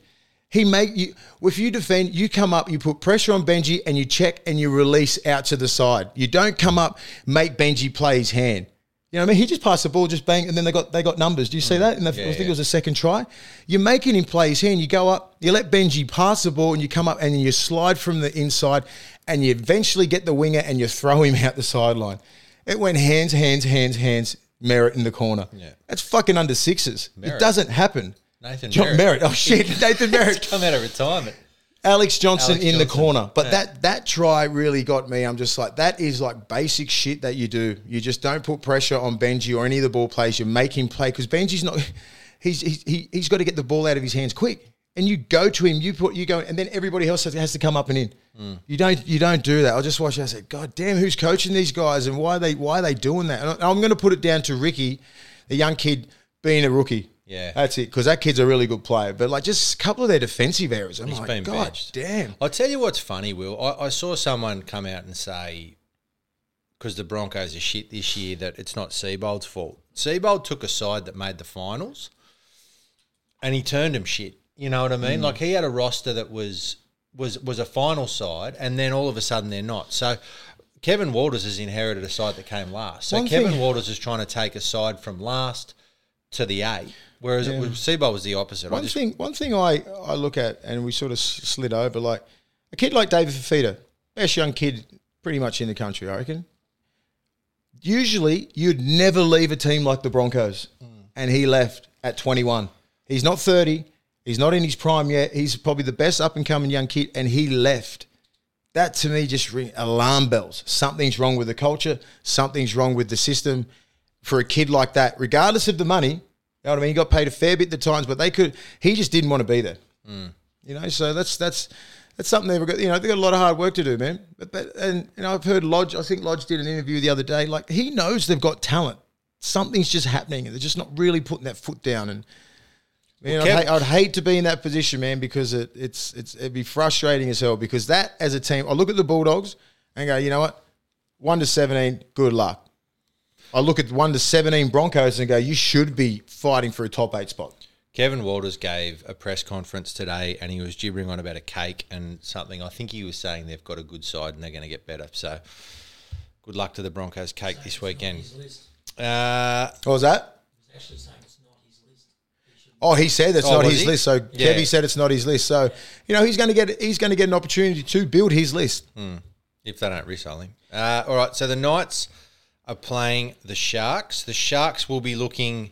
He make you if you defend, you come up, you put pressure on Benji, and you check and you release out to the side. You don't come up, make Benji play his hand. You know what I mean? He just passed the ball, just bang, and then they got they got numbers. Do you see mm. that? And I think yeah. it was a second try. You're making him play his hand. You go up, you let Benji pass the ball, and you come up and you slide from the inside, and you eventually get the winger and you throw him out the sideline. It went hands, hands, hands, hands. Merritt in the corner. Yeah. That's fucking under sixes. It doesn't happen. Nathan John Merritt. Merritt. Oh shit, Nathan Merritt. Come out of retirement. Alex Johnson Alex in the corner. But Yeah. that that try really got me. I'm just like, that is like basic shit that you do. You just don't put pressure on Benji or any of the ball players. You make him play because Benji's not. He's he's he, he's got to get the ball out of his hands quick. And you go to him, you put you go, and then everybody else has, has to come up and in. Mm. You don't you don't do that. I just watched. it, I said, God damn, who's coaching these guys and why are they why are they doing that? And I'm going to put it down to Ricky, the young kid being a rookie. Yeah. that's it. Because that kid's a really good player. But like just a couple of their defensive errors, I'm He's like, been God benched. damn. I'll tell you what's funny, Will. I, I saw someone come out and say, because the Broncos are shit this year, that it's not Seibold's fault. Seibold took a side that made the finals and he turned them shit. You know what I Mm. mean? Like he had a roster that was was was a final side and then all of a sudden they're not. So Kevin Walters has inherited a side that came last. So One Kevin thing- Walters is trying to take a side from last to the eight, whereas it was, was the opposite. One thing, one thing I, I look at, and we sort of slid over, like a kid like David Fifita, best young kid pretty much in the country, I reckon. Usually, you'd never leave a team like the Broncos, mm. and he left at 21. He's not 30. He's not in his prime yet. He's probably the best up and coming young kid, and he left. That to me just ring alarm bells. Something's wrong with the culture. Something's wrong with the system. For a kid like that, regardless of the money, know what I mean. He got paid a fair bit the times, but they could. He just didn't want to be there. Mm. You know, so that's that's that's something they've got. You know, they got a lot of hard work to do, man. But, but and you know, I've heard Lodge. I think Lodge did an interview the other day. Like he knows they've got talent. Something's just happening, and they're just not really putting that foot down. And man, Kev- I'd, hate, I'd hate to be in that position, man, because it, it's it's it'd be frustrating as hell. Because that as a team, I look at the Bulldogs and go, you know what, one to seventeen, good luck. I look at one to seventeen Broncos and go, you should be fighting for a top eight spot. Kevin Walters gave a press conference today and he was gibbering on about a cake and something. I think he was saying they've got a good side and they're going to get better. So good luck to the Broncos cake this weekend. Uh, What was that? Oh, he said that's Oh, not his he? list. So Yeah. Kevy said it's not his list. So you know he's going to get he's going to get an opportunity to build his list. if they don't resell him. Uh, all right, so the Knights are playing the Sharks. The Sharks will be looking.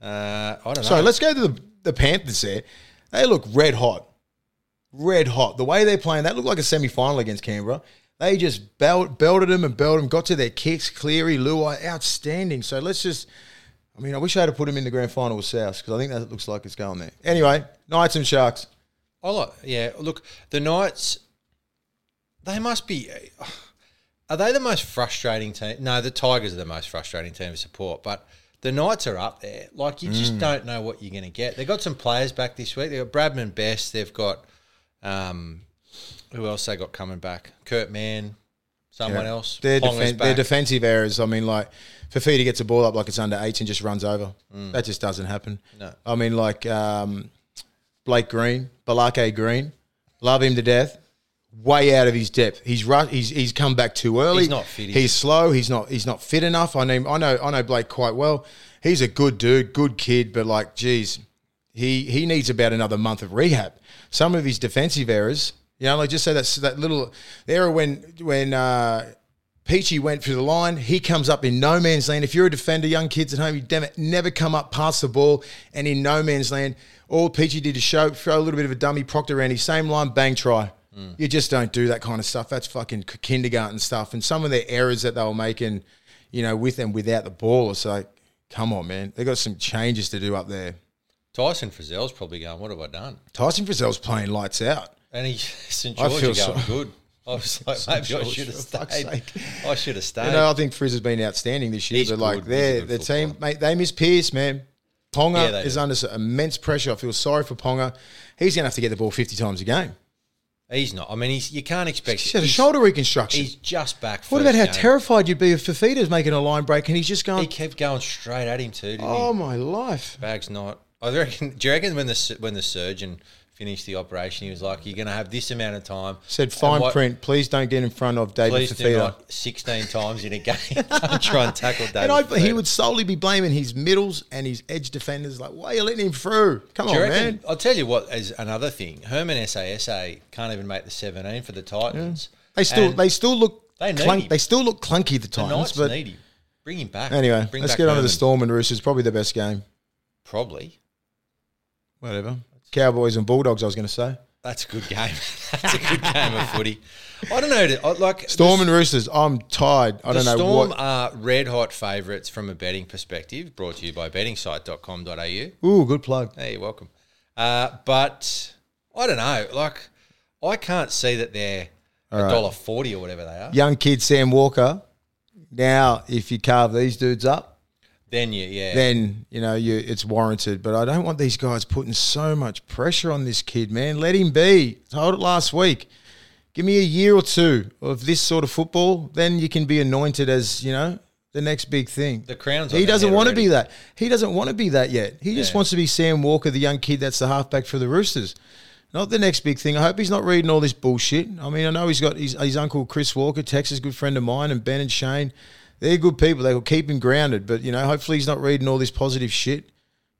Uh, I don't know. So let's go to the the Panthers. There, they look red hot, red hot. The way they're playing, that looked like a semi final against Canberra. They just belt, belted them and belted them. Got to their kicks, Cleary, Luai, outstanding. So let's just. I mean, I wish I had put them in the grand final with South because I think that looks like it's going there. Anyway, Knights and Sharks. I like, yeah. Look, the Knights. They must be. Are they the most frustrating team? No, the Tigers are the most frustrating team of support, but the Knights are up there. Like you just don't know what you're going to get. They've got some players back this week. They've got Bradman Best. They've got um, who else they got coming back? Kurt Mann, someone Yeah. else. Their, defen- their defensive errors. I mean, like Fifita gets a ball up like it's under eight and just runs over. That just doesn't happen. Mm. No. I mean, like um, Blake Green, Balake Green, love him to death. Way out of his depth. He's ru- He's he's come back too early. He's not fit, He's slow. He's not. He's not fit enough. I know. I know. I know Blake quite well. He's a good dude, good kid, but like, geez, he he needs about another month of rehab. Some of his defensive errors, you know, like just say that that little error when when uh, Peachy went through the line, he comes up in no man's land. If you're a defender, young kids at home, you damn it, never come up past the ball and in no man's land. All Peachy did is show throw a little bit of a dummy Proctor around his same line, bang, try. You just don't do that kind of stuff. That's fucking kindergarten stuff. And some of the errors that they were making, you know, with and without the ball, it's like, come on, man. They got some changes to do up there. Tyson Frizell's probably going. What have I done? Tyson Frizell's playing lights out. And he St I feel going so- good. I was like, maybe I George, should have stayed. I should have stayed. You know, I think Frizz has been outstanding this year, He's but like good. A they're the team, mate, they miss Pearce, man. Ponga Yeah, is do. under immense pressure. I feel sorry for Ponga. He's going to have to get the ball 50 times a game. He's not. I mean, he's you can't expect. He's had a he's- shoulder reconstruction. He's just back. What about how game. terrified you'd be if Fifita's making a line break and he's just going? He kept going straight at him too. Didn't oh he? my life. Bag's not. I reckon. Do you reckon when the when the surgeon finished the operation, he was like, "You're going to have this amount of time." Said fine what- print. Please don't get in front of David Please do not 16 times in a game. don't try and tackle David. And I, he would solely be blaming his middles and his edge defenders. Like, why are you letting him through? Come Do on, reckon- man. I'll tell you what. As another thing, Herman SASA can't even make the 17 for the Titans. They still And they still look They need clunk, they still look clunky. The the Titans, Knights but need him. Bring him back. anyway, Bring let's back get on to the Storm and Roosters. Probably the best game. Probably. Whatever. Cowboys and Bulldogs. I was going to say That's a good game. That's a good game of footy. I don't know. Like Storm and Roosters. I'm tired. I don't know Storm what. are red hot favourites from a betting perspective. Brought to you by bettingsite.com.au. Ooh, good plug. Hey, you're welcome. Uh, but I don't know. Like I can't see that they're a right. dollar forty or whatever they are. Young kid Sam Walker. Now, if you carve these dudes up, Then you, yeah. then you know you it's warranted. But I don't want these guys putting so much pressure on this kid, man. Let him be. I Told it last week. Give me a year or two of this sort of football, then you can be anointed as you know the next big thing. The crown's He doesn't want to be that. He doesn't want to be that yet. He just wants to be Sam Walker, the young kid that's the halfback for the Roosters. Not the next big thing. I hope he's not reading all this bullshit. I mean, I know he's got his, his uncle Chris Walker, Texas, good friend of mine, and Ben and Shane. They're good people. They will keep him grounded. But you know, hopefully he's not reading all this positive shit.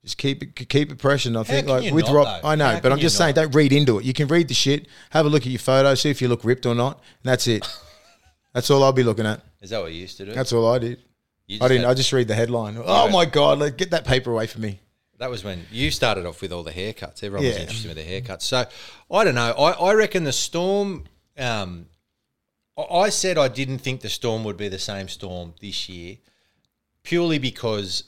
Just keep it keep it pressuring. I think can like with not, Rob, though? I know, How but I'm just saying, not? don't read into it. You can read the shit, have a look at your photo, see if you look ripped or not, and that's it. that's all I'll be looking at. Is that what you used to do? That's all I did. I didn't. had- I just read the headline. Oh my god! Like, get that paper away from me. That was when you started off with all the haircuts. Everyone was interested with the haircuts. So I don't know. I, I reckon the Storm. Um, I- said I didn't think the Storm would be the same Storm this year, purely because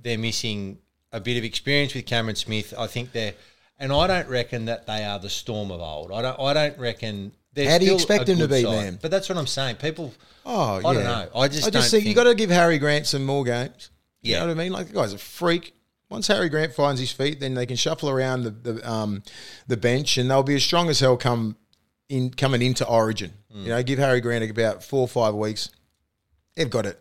they're missing a bit of experience with Cameron Smith. I think they're, and I don't reckon that they are the Storm of old. I don't. I don't reckon. They're How do you expect them to be, side. man? But that's what I'm saying. People. Oh, I don't yeah. know. I just I just think, you got to give Harry Grant some more games. You Yeah. know what I mean? Like the guy's a freak. Once Harry Grant finds his feet, then they can shuffle around the the, um, the bench, and they'll be as strong as hell come in coming into Origin. Mm. You know, give Harry Grant about four or five weeks. They've got it.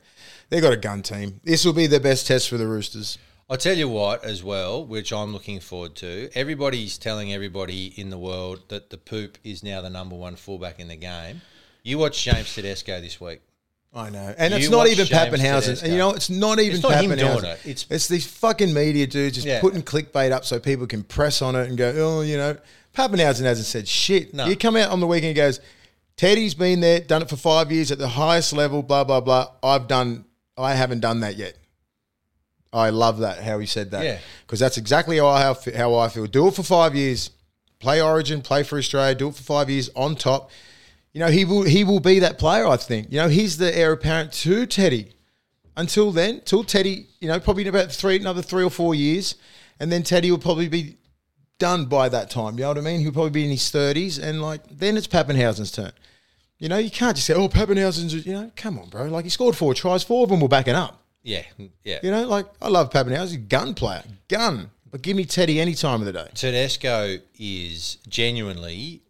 They've got a gun team. This will be the best test for the Roosters. I'll tell you what, as well, which I'm looking forward to. Everybody's telling everybody in the world that the poop is now the number one fullback in the game. You watch James Tedesco this week. I know, and You it's not even James Papenhuyzen. Tedesco. And you know, it's not even It's not him Papenhuyzen. doing it. It's- it's these fucking media dudes just Yeah. putting clickbait up so people can press on it and go, oh, you know, Papenhuyzen hasn't said shit. No. You come out on the weekend and goes, Teddy's been there, done it for five years at the highest level, blah blah blah. I've done, I haven't done that yet. I love that how he said that. Yeah. because that's exactly how I how I feel. Do it for five years, play Origin, play for Australia, do it for five years on top. You know, he will he will be that player, I think. You know, he's the heir apparent to Teddy. Until then, till Teddy, you know, probably in about three another three or four years, and then Teddy will probably be done by that time. You know what I mean? He'll probably be in his thirties, and like then it's Papenhuyzen's turn. You know, you can't just say, "Oh, Papenhuyzen's," you know, come on, bro. Like he scored four tries, four of them were backing up. Yeah, yeah. You know, like I love Papenhuyzen, he's a gun player, gun. But give me Teddy any time of the day. Tedesco is genuinely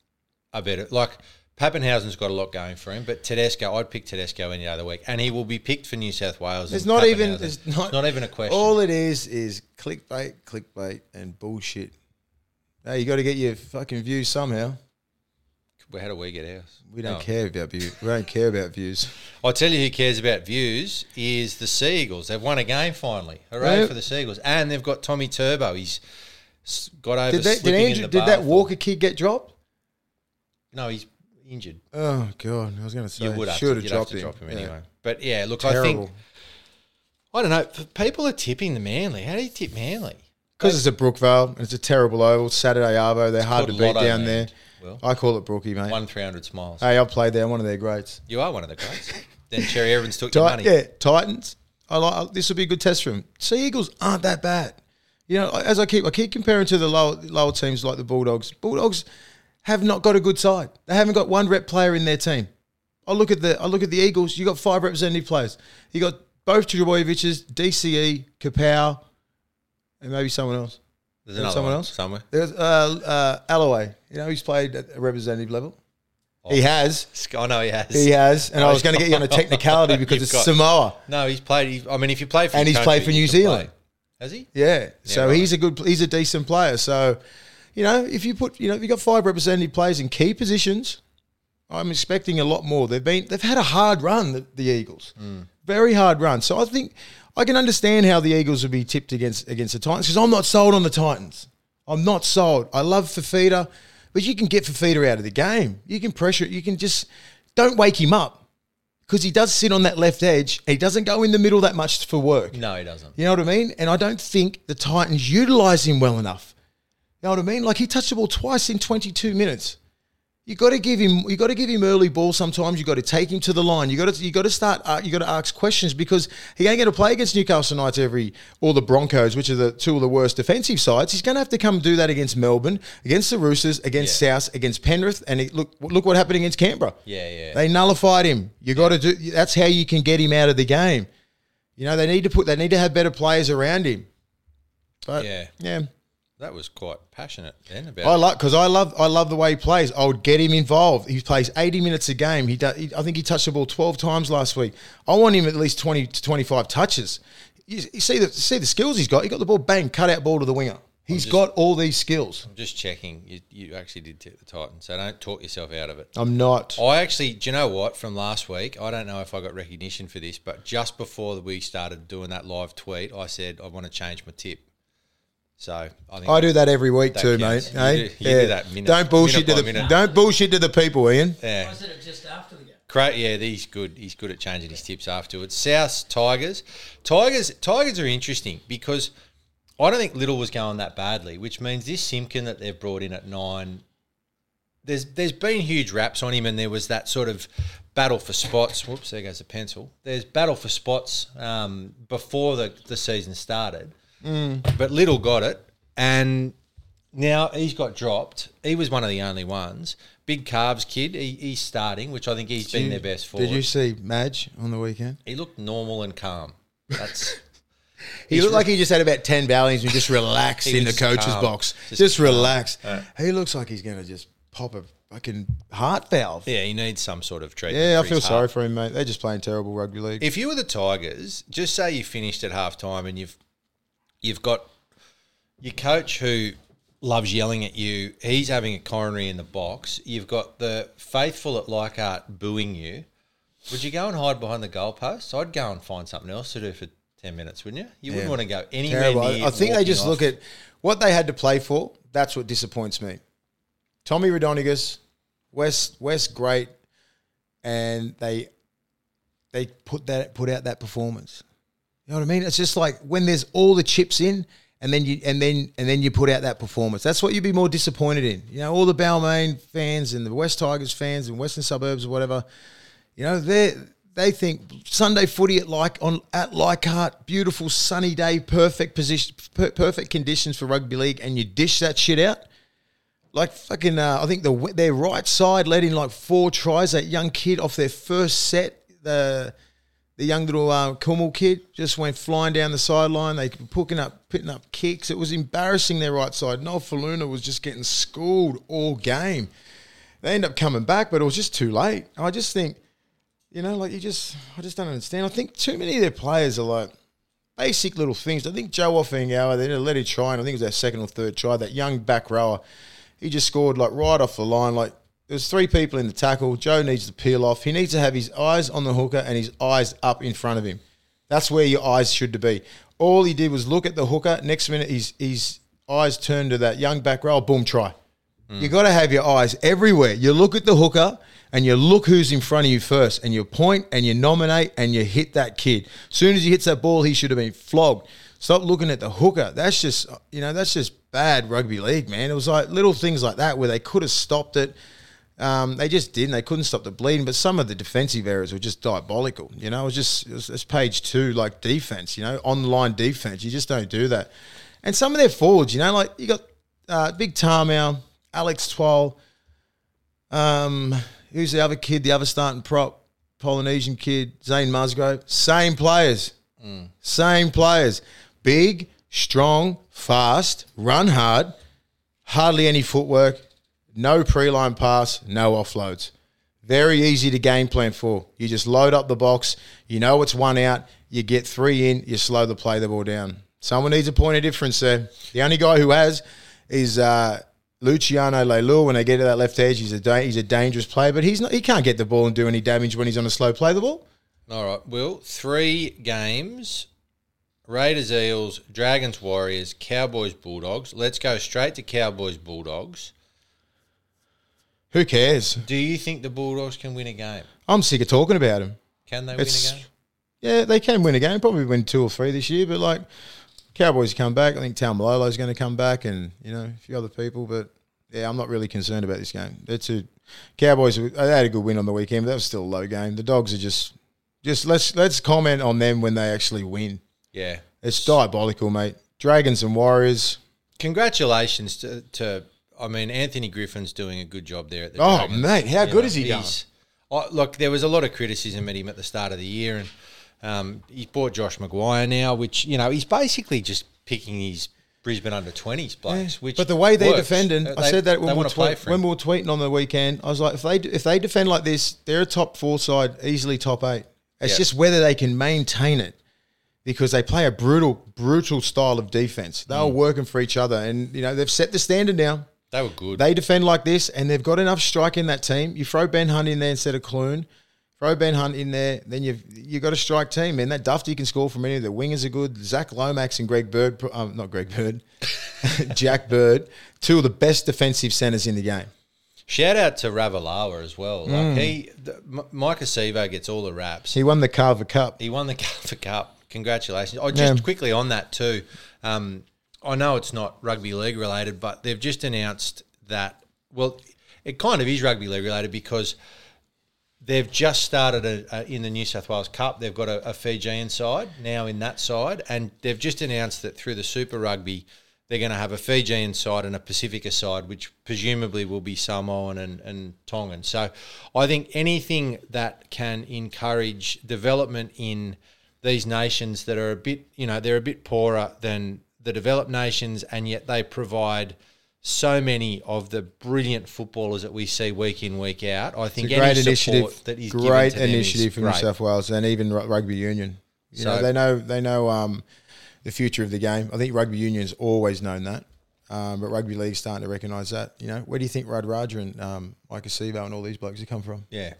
a better like Papenhuyzen's got a lot going for him, but Tedesco, I'd pick Tedesco any other week, and he will be picked for New South Wales. It's not even. It's not, not even a question. All it is is clickbait, clickbait, and bullshit. Hey, you got to get your fucking views somehow. Well, How do we get ours? We don't care about views. We don't care about views. I'll tell you who cares about views is the Seagulls. They've won a game finally. Hooray for the Seagulls. And they've got Tommy Turbo. He's s- got over Did, that, did slipping Andrew? in the Did that bath. Walker kid get dropped? No, he's injured. Oh god, I was going to say You would have should have you'd have dropped to him. drop him Yeah. anyway. But yeah, look, I Terrible. think I don't know. People are tipping the Manly. How do you tip Manly? Because it's at Brookvale and it's a terrible oval. Saturday Arvo, they're hard to beat Lotto down Land, there. Will. I call it Brookie, mate. One three hundred smiles. Hey, I played there. I'm one of their greats. You are one of the greats. then Cherry Evans took your money. yeah, Titans. I like this will be a good test for them. Sea Eagles aren't that bad. You know, as I keep I keep comparing to the lower lower teams like the Bulldogs. Bulldogs have not got a good side. They haven't got one rep player in their team. I look at the I look at the Eagles. You got five representative players. You got both Trebojeviches, DCE, Kapow, and maybe someone else. There's another someone one else? somewhere. There's uh, uh, Aloiai. You know, he's played at a representative level. He has. I know he has. He has. And I Oh, was going to get you on a technicality because it's got- Samoa. No, he's played. He, I mean, if you play for And he's played for New Zealand. play. Has he? Yeah. So right. he's a good, he's a decent player. So, you know, if you put, you know, if you got five representative players in key positions, I'm expecting a lot more. They've been, they've had a hard run, the, the Eagles, very hard run. So I think I can understand how the Eagles would be tipped against against the Titans because I'm not sold on the Titans. I'm not sold. I love Fifita, but you can get Fifita out of the game. You can pressure. it. You can just don't wake him up because he does sit on that left edge. He doesn't go in the middle that much for work. No, he doesn't. You know what I mean? And I don't think the Titans utilize him well enough. You know what I mean? Like he touched the ball twice in 22 minutes. You got to give him. You got to give him early ball. Sometimes you got to take him to the line. You got to. You got to start. Uh, you got to ask questions because he ain't going to play against Newcastle Knights every or the Broncos, which are the two of the worst defensive sides. He's going to have to come do that against Melbourne, against the Roosters, against Yeah. South, against Penrith, and he, look look what happened against Canberra. Yeah, yeah. They nullified him. You got to do. That's how you can get him out of the game. You know they need to put. They need to have better players around him. But Yeah. yeah. That was quite passionate then about. I like because I love I love the way he plays. I would get him involved. He plays eighty minutes a game. He does. He, I think he touched the ball twelve times last week. I want him at least twenty to twenty five touches. You, you see the see the skills he's got. He got the ball bang cut out ball to the winger. He's just- got all these skills. I'm just checking. You, you actually did tip the Titans, so don't talk yourself out of it. I'm not. I actually, do you know what? From last week, I don't know if I got recognition for this, but just before we started doing that live tweet, I said I want to change my tip. So I think I do that every week That too, counts. mate. You Hey? do- you do that minute- don't bullshit minute to the minute. don't bullshit to the people, Ian. Yeah, I said it just after the game. Great, yeah, he's good. He's good at changing his tips afterwards. South Tigers, Tigers, Tigers are interesting because I don't think Liddle was going that badly, which means this Simpkin that they've brought in at nine. There's there's been huge raps on him, and there was that sort of battle for spots. Whoops, there goes a pencil. There's battle for spots um, before the the season started, Mm. but Liddle got it, and now he's got dropped. He was one of the only ones. Big Carbs kid, he, he's starting, which I think he's been their best forward. Did you see Madge on the weekend? He looked normal and calm. That's He looked like he just had about 10 Valiums and just relaxed in the coach's calm. box. Just Just, calm. relax. Uh, he looks like he's going to just pop a fucking heart valve. Yeah, yeah, he needs some sort of treatment. Yeah, I feel sorry heart. for him, mate. They're just playing terrible rugby league. If you were the Tigers, just say you finished at half time and you've you've got your coach who loves yelling at you. He's having a coronary in the box. You've got the faithful at Leichhardt booing you. Would you go and hide behind the goalposts? I'd go and find something else to do for ten minutes, wouldn't you? You wouldn't Yeah. want to go anywhere Terrible. near. I think they just off. look at what they had to play for. That's what disappoints me. Tommy Raudonikis, West, West, great, and they they put that put out that performance. You know what I mean? It's just like when there's all the chips in, and then you and then and then you put out that performance. That's what you'd be more disappointed in. You know, all the Balmain fans and the West Tigers fans and Western suburbs or whatever. You know, they they think Sunday footy at like on at Leichhardt, beautiful sunny day, perfect position, per, perfect conditions for rugby league, and you dish that shit out. Like fucking, uh, I think the their right side let in like four tries. That young kid off their first set, the the young little uh, kid just went flying down the sideline. They were picking up putting up kicks. It was embarrassing their right side. Noel Faluna was just getting schooled all game. They end up coming back, but it was just too late. I just think, you know, like you just, I just don't understand. I think too many of their players are like basic little things. I think Joe Ofahengaue, they didn't let him try, and I think it was their second or third try. That young back rower, he just scored like right off the line. Like there's three people in the tackle. Joe needs to peel off. He needs to have his eyes on the hooker and his eyes up in front of him. That's where your eyes should be. All he did was look at the hooker. Next minute, his his eyes turned to that young back row. Boom, try. Hmm. You got to have your eyes everywhere. You look at the hooker and you look who's in front of you first, and you point and you nominate and you hit that kid. As soon as he hits that ball, he should have been flogged. Stop looking at the hooker. That's just you know that's just bad rugby league, man. It was like little things like that where they could have stopped it. Um, they just didn't. They couldn't stop the bleeding. But some of the defensive errors were just diabolical. You know, it was just it was, it's page two, like defense. You know, online defense. You just don't do that. And some of their forwards, you know, like you got uh, Big Tamou, Alex Twal. Um, who's the other kid? The other starting prop, Polynesian kid, Zane Musgrove. Same players. Same players. Big, strong, fast, run hard, hardly any footwork, no pre line pass, no offloads. Very easy to game plan for. You just load up the box, you know it's one out, you get three in, you slow the play the ball down. Someone needs a point of difference there. The only guy who has is uh, Luciano Leilua, when they get to that left edge, he's a da- he's a dangerous player, but he's not. He can't get the ball and do any damage when he's on a slow play the ball. All right, Will. Three games Raiders, Eels, Dragons, Warriors, Cowboys, Bulldogs. Let's go straight to Cowboys, Bulldogs. Who cares? Do you think the Bulldogs can win a game? I'm sick of talking about them. Can they It's- win a game? Yeah, they can win a game. Probably win two or three this year, but like Cowboys come back. I think Taumalolo's going to come back, and you know a few other people. But yeah, I'm not really concerned about this game. It's a Cowboys. Uh, they had a good win on the weekend, but that was still a low game. The Dogs are just, just let's let's comment on them when they actually win. Yeah. It's diabolical, mate. Dragons and Warriors. Congratulations to, to I mean, Anthony Griffin's doing a good job there at the Oh, Dragons. mate, how You good know, is he going? I- look, there was a lot of criticism at him at the start of the year, and um, he's bought Josh McGuire now, which you know he's basically just picking his Brisbane under twenties blokes. Which But the way they're works. defending, They- I said that when we, were tweet, when we were tweeting on the weekend. I was like, if they if they defend like this, they're a top four side, easily top eight. It's Yeah. just whether they can maintain it because they play a brutal, brutal style of defense. They Mm. were working for each other, and you know they've set the standard now. They were good. They defend like this, and they've got enough strike in that team. You throw Ben Hunt in there instead of Clune. Throw Ben Hunt in there, then you've you got a strike team, man. That Dufty can score from any of the wingers are good. Zac Lomax and Greg Bird, um, not Greg Bird, Jack Bird, two of the best defensive centers in the game. Shout out to Ravalawa as well. Like Mm. he, the, M- Maika Sivo gets all the raps. He won the Carver Cup. He won the Carver Cup. Congratulations. Oh, just Yeah. quickly on that too. Um, I know it's not rugby league related, but they've just announced that. Well, it kind of is rugby league related because they've just started a, a, in the New South Wales Cup. They've got a, a Fijian side now in that side, and they've just announced that through the Super Rugby, they're going to have a Fijian side and a Pacifica side, which presumably will be Samoan and, and Tongan. So I think anything that can encourage development in these nations that are a bit, you know, they're a bit poorer than the developed nations, and yet they provide so many of the brilliant footballers that we see week in week out. I think It's a great any support initiative. that is given great initiative from New. South Wales and even rugby union. You So- know, they know they know um, the future of the game. I think rugby union's always known that, um, but rugby league's starting to recognise that. You know, where do you think Radradra and um, Maika Sivo and all these blokes have come from? Yeah.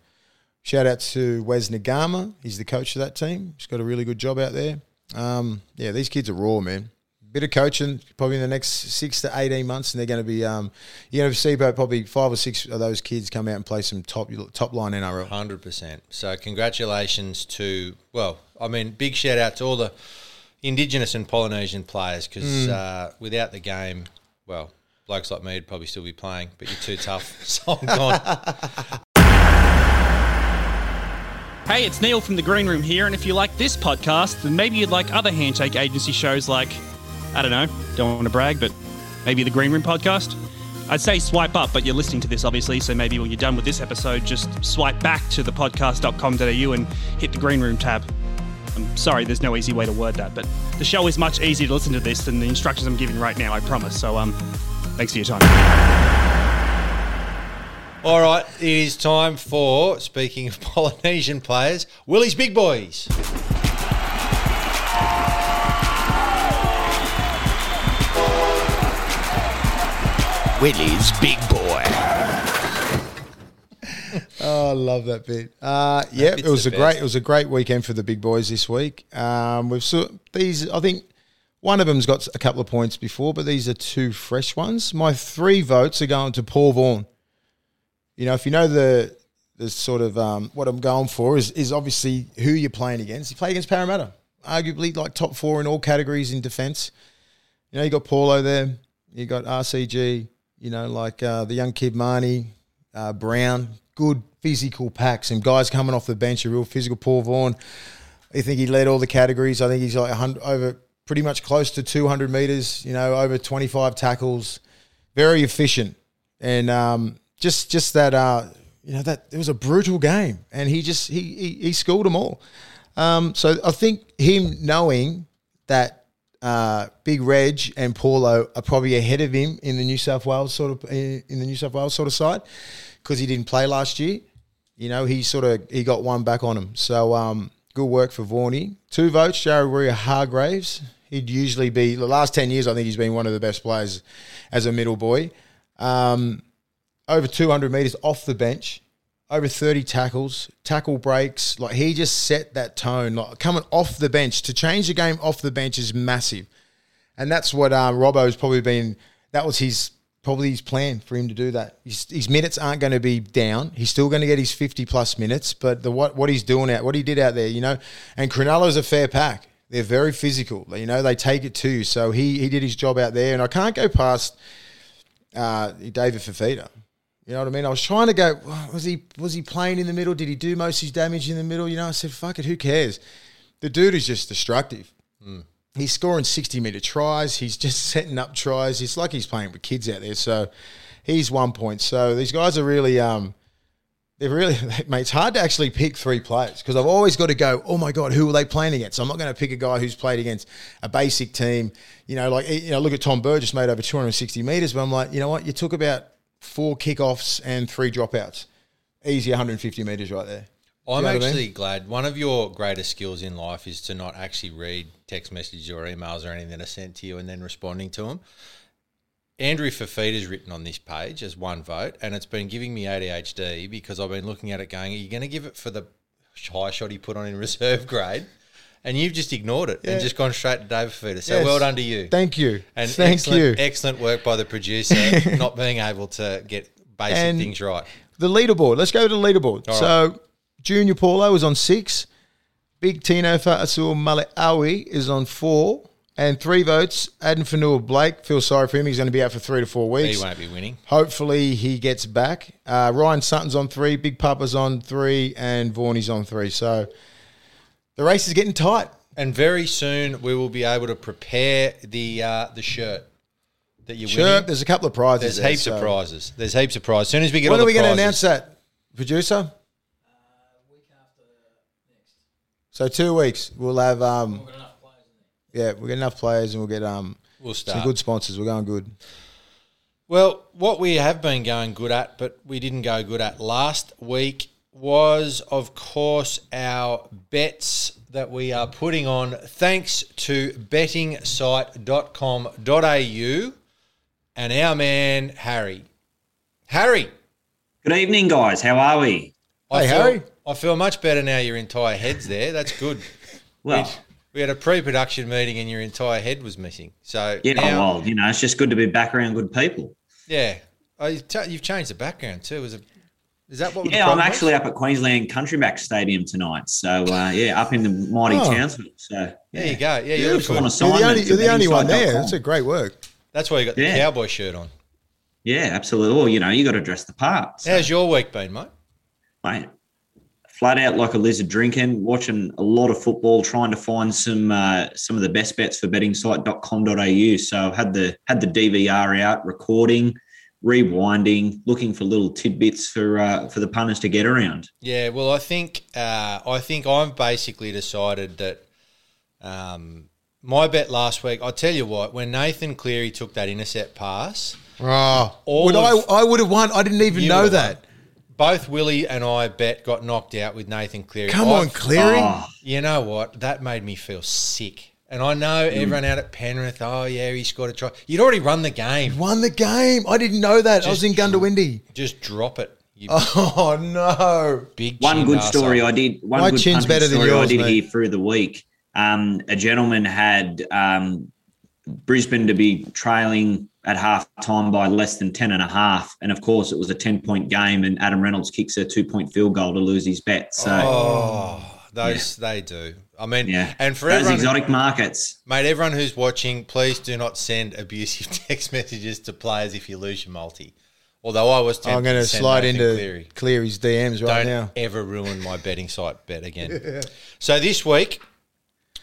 Shout out to Wes Naiqama. He's the coach of that team. He's got a really good job out there. Um, yeah, these kids are raw, man. Bit of coaching, probably in the next six to eighteen months, and they're going to be. Um, you're going to see about probably five or six of those kids come out and play some top top line NRL. Hundred percent. So congratulations to well, I mean, big shout out to all the Indigenous and Polynesian players because uh, without the game, well, blokes like me would probably still be playing, but you're too tough. So I'm gone. Hey, it's Neil from the Green Room here, and if you like this podcast, then maybe you'd like other handshake agency shows like, I don't know, don't want to brag, but maybe the Green Room podcast? I'd say swipe up, but you're listening to this obviously, so maybe when you're done with this episode, just swipe back to thepodcast.com.au and hit the Green Room tab. I'm sorry, there's no easy way to word that, but the show is much easier to listen to this than the instructions I'm giving right now, I promise. So, um, thanks for your time. all right, it is time for speaking of Polynesian players, Willie's Big Boys. Willie's Big Boy. Oh, I love that bit. Uh, yeah, it was the a great. It was a great weekend for the big boys this week. Um, we've saw these. I think one of them's got a couple of points before, but these are two fresh ones. My three votes are going to Paul Vaughan. You know, if you know the the sort of um, what I'm going for is is obviously who you're playing against. You play against Parramatta, arguably like top four in all categories in defence. You know, you got Paulo there. You got RCG. You know, like uh, the young kid Marnie, uh, Brown. Good physical packs and guys coming off the bench. A real physical Paul Vaughan. I think he led all the categories. I think he's like over pretty much close to 200 meters. You know, over 25 tackles. Very efficient and um, just just that uh, you know that it was a brutal game, and he just he he, he schooled them all. Um, so I think him knowing that uh, Big Reg and Paulo are probably ahead of him in the New South Wales sort of in the New South Wales sort of side because he didn't play last year. You know, he sort of he got one back on him. So um, good work for Vaughnie. Two votes, Jared Waerea-Hargreaves. He'd usually be the last ten years. I think he's been one of the best players as a middle boy. um, over 200 meters off the bench, over 30 tackles, tackle breaks. Like he just set that tone. Like coming off the bench to change the game off the bench is massive, and that's what um, Robbo's probably been. That was his probably his plan for him to do that. His, his minutes aren't going to be down. He's still going to get his 50 plus minutes, but the what what he's doing out, what he did out there, you know, and Cronulla's a fair pack. They're very physical. You know, they take it too. So he he did his job out there, and I can't go past uh, David Fifita. You know what I mean? I was trying to go. Was he was he playing in the middle? Did he do most of his damage in the middle? You know, I said, "Fuck it, who cares?" The dude is just destructive. He's scoring sixty meter tries. He's just setting up tries. It's like he's playing with kids out there. So he's one point. So these guys are really, um, they're really, mate. It's hard to actually pick three players because I've always got to go. Oh my god, who are they playing against? I'm not going to pick a guy who's played against a basic team. You know, like you know, look at Tom Burgess made over 260 meters, but I'm like, you know what? You took about four kickoffs and three dropouts. Easy 150 meters right there. I'm You know what I mean? actually glad. One of your greatest skills in life is to not actually read text messages or emails or anything that are sent to you and then responding to them. Andrew Fifita's written on this page as one vote, and it's been giving me ADHD because I've been looking at it going, Are you going to give it for the high shot he put on in reserve grade? And you've just ignored it Yeah. and just gone straight to David Fifita. So Yes. well done to you. Thank you. and Thank excellent, you. excellent work by the producer, not being able to get basic And- things right. The leaderboard. Let's go to the leaderboard. All so Junior Paulo is on six. Big Tino Fa'asuamaleaui is on four. And three votes. Addin Fonua-Blake. Feel sorry for him. He's going to be out for three to four weeks. He won't be winning. Hopefully he gets back. Uh, Ryan Sutton's on three. Big Papa's on three. And Vaughny's on three. So the race is getting tight. And very soon we will be able to prepare the uh, the shirt that you're Sure, winning. there's a couple of prizes. There's there, heaps so- of prizes. There's heaps of prizes. As soon as we get When all are we going to announce that, producer? Uh, week after next. So two weeks. We'll have um. Yeah, we'll get enough players and we'll get um We'll some start. good sponsors. We're going good. Well, what we have been going good at, but we didn't go good at last week, was of course our bets that we are putting on thanks to bettingsite.com.au and our man Harry. Harry, Good evening, guys. How are we? I Hey, feel, Harry. I feel much better now. Your entire head's there. That's good. Well, We had a pre-production meeting and your entire head was missing. So yeah, now, well, you know, it's just good to be back around good people. yeah. Oh, you've, ch- you've changed the background too. Is it? Is that what? Yeah, I'm problem was? actually up at Queensland Country Bank Stadium tonight. So, uh, yeah, up in the mighty Oh. Townsville. So, There you go. Yeah, you look Beautiful. good. On You're the assignment only, to you're the only one there. That's a great work. That's why you got the Yeah. cowboy shirt on. yeah, absolutely. Well, you know, you got to dress the part. So, How's your week been, mate? mate, flat out like a lizard drinking, watching a lot of football, trying to find some uh, some of the best bets for bettingsite.com.au. So I've had the had the DVR out, recording, rewinding, looking for little tidbits for uh, for the punters to get around. Yeah, well, I think uh, I think I've basically decided that um, my bet last week. I'll tell you what, when Nathan Cleary took that intercept pass, Oh, would of- I? I would have won. I didn't even know would've that. both Willie and I bet got knocked out with Nathan Cleary. Come I- on, Cleary. Oh, You know what? That made me feel sick. And I know everyone out at Penrith, oh yeah, he scored a try. You'd already run the game. Won the game. I didn't know that. I was in Just- Goondiwindi. Just drop it. You Oh no! big one chinned good arsehole. story I did. One My good chin's punting better than story yours, I did mate. hear through the week. Um, a gentleman had um, Brisbane to be trailing at half time by less than 10 and a half. And of course, it was a 10 point game, and Adam Reynolds kicks a two point field goal to lose his bet. So, Oh, those they do. I mean, yeah. and for those everyone, exotic markets. mate, everyone who's watching, please do not send abusive text messages to players if you lose your multi. Although I was tempted I'm going to to slide Nathan into Cleary. Cleary's DMs right Don't now. ever ruin my betting site bet again. So this week,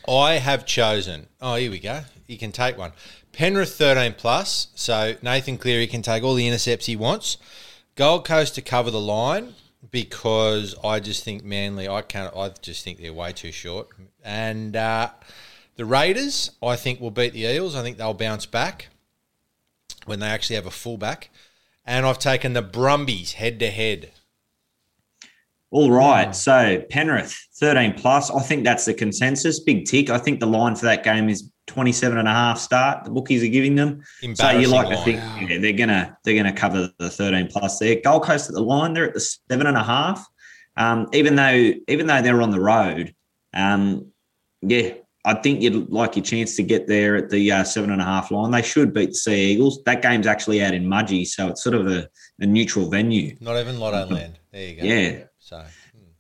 I have chosen. Oh, here we go. You can take one. Penrith 13 plus. So Nathan Cleary can take all the intercepts he wants. Gold Coast to cover the line because I just think Manly. I can't. I just think they're way too short. And uh, the Raiders, I think, will beat the Eels. I think they'll bounce back when they actually have a fullback. And I've taken the Brumbies head to head. All right. So Penrith, 13 plus. I think that's the consensus. Big tick. I think the line for that game is 27 and a half start the bookies are giving them. So you like to think yeah, they're gonna they're gonna cover the 13 plus there. Gold Coast at the line, they're at the seven and a half. Um, even though even though they're on the road, um, yeah, I think you'd like your chance to get there at the uh, seven and a half line. They should beat the Sea Eagles. That game's actually out in Mudgee, so it's sort of a, a neutral venue. Not even Lotto Land. There you go. Yeah. So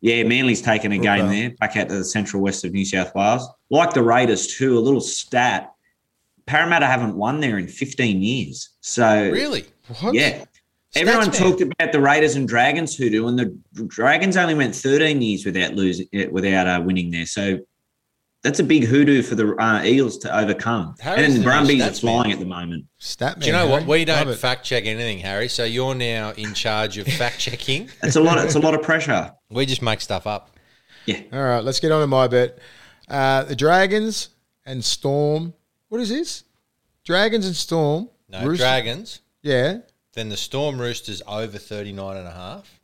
Yeah, Manly's taken a game there, back out to the central west of New South Wales. Like the Raiders too, a little stat. Parramatta haven't won there in 15 years. So really, What? yeah. Everyone man. talked about the Raiders and Dragons who do, and the Dragons only went 13 years without losing, without uh, winning there. So that's a big hoodoo for the uh, Eels to overcome. Harry's and then the the Brumbies are flying man. at the moment. Stat do you man, know what? We don't it. fact check anything, Harry. So you're now in charge of fact checking. It's a lot. it's a lot of pressure. We just make stuff up. Yeah. All right, let's get on to my bet. Uh, the Dragons and Storm. What is this? Dragons and Storm. No Rooster- Dragons. Yeah. Then the Storm Roosters over 39 and a half.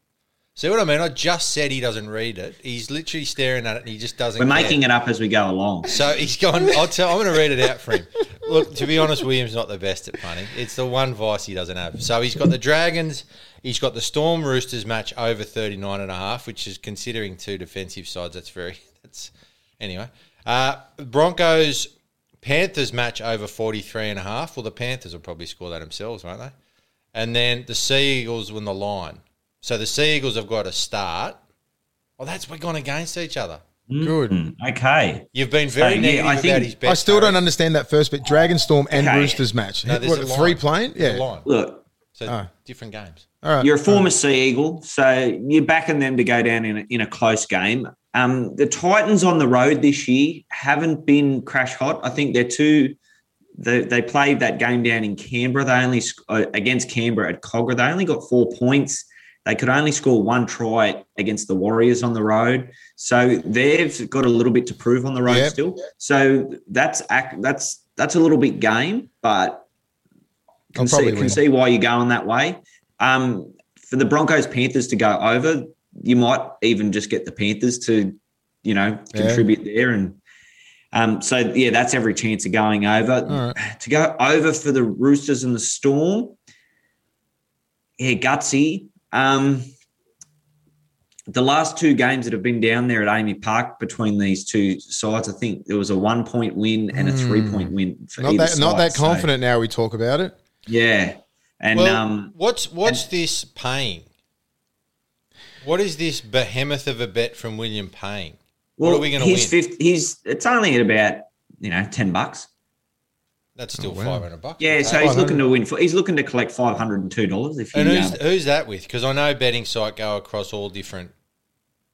See what I mean? I just said he doesn't read it. He's literally staring at it and he just doesn't We're care. making it up as we go along. So he's gone. I'll tell. I'm going to read it out for him. Look, to be honest, William's not the best at punting. It's the one vice he doesn't have. So he's got the Dragons. He's got the Storm Roosters match over 39 and a half, which is considering two defensive sides. That's very. That's anyway. Uh, Broncos Panthers match over 43 and a half. Well, the Panthers will probably score that themselves, won't they? And then the Sea Eagles win the line. So the Sea Eagles have got to start. Well, that's we're gone against each other. Good. Hmm, Okay. You've been very yeah, negative I think- about his bets. I still don't understand that first bit. Dragon Storm and Okay. Roosters match. No, what, a line. three playing? Yeah. a line. Look, So Ah. different games. All right. You're a former Sea Eagle, so you're backing them to go down in a, in a close game. Um, the Titans on the road this year haven't been crash hot. I think they're too. They, they played that game down in Canberra. They only uh, against Canberra at Cogra. They only got four points. They could only score one try against the Warriors on the road. So they've got a little bit to prove on the road Yep. still. So that's that's that's a little bit game, but can see, can see why you're going that way. Um, for the Broncos Panthers to go over, you might even just get the Panthers to, you know, Yeah. contribute there. And um, so, yeah, that's every chance of going over. Right. To go over for the Roosters and the Storm, yeah, gutsy. Um, the last two games that have been down there at AAMI Park between these two sides, I think there was a one point win and a three point win for Hmm. Not either that, not side. that So, confident now we talk about it. yeah. And Well, um, what's what's this paying? What is this behemoth of a bet from William paying? Well, what are we going to win? 50, he's it's only at about you know ten bucks. That's still Oh, wow. five hundred bucks. Yeah, so he's looking to win. For, he's looking to collect five hundred and two dollars. If you and who's um, who's that with? Because I know betting site go across all different.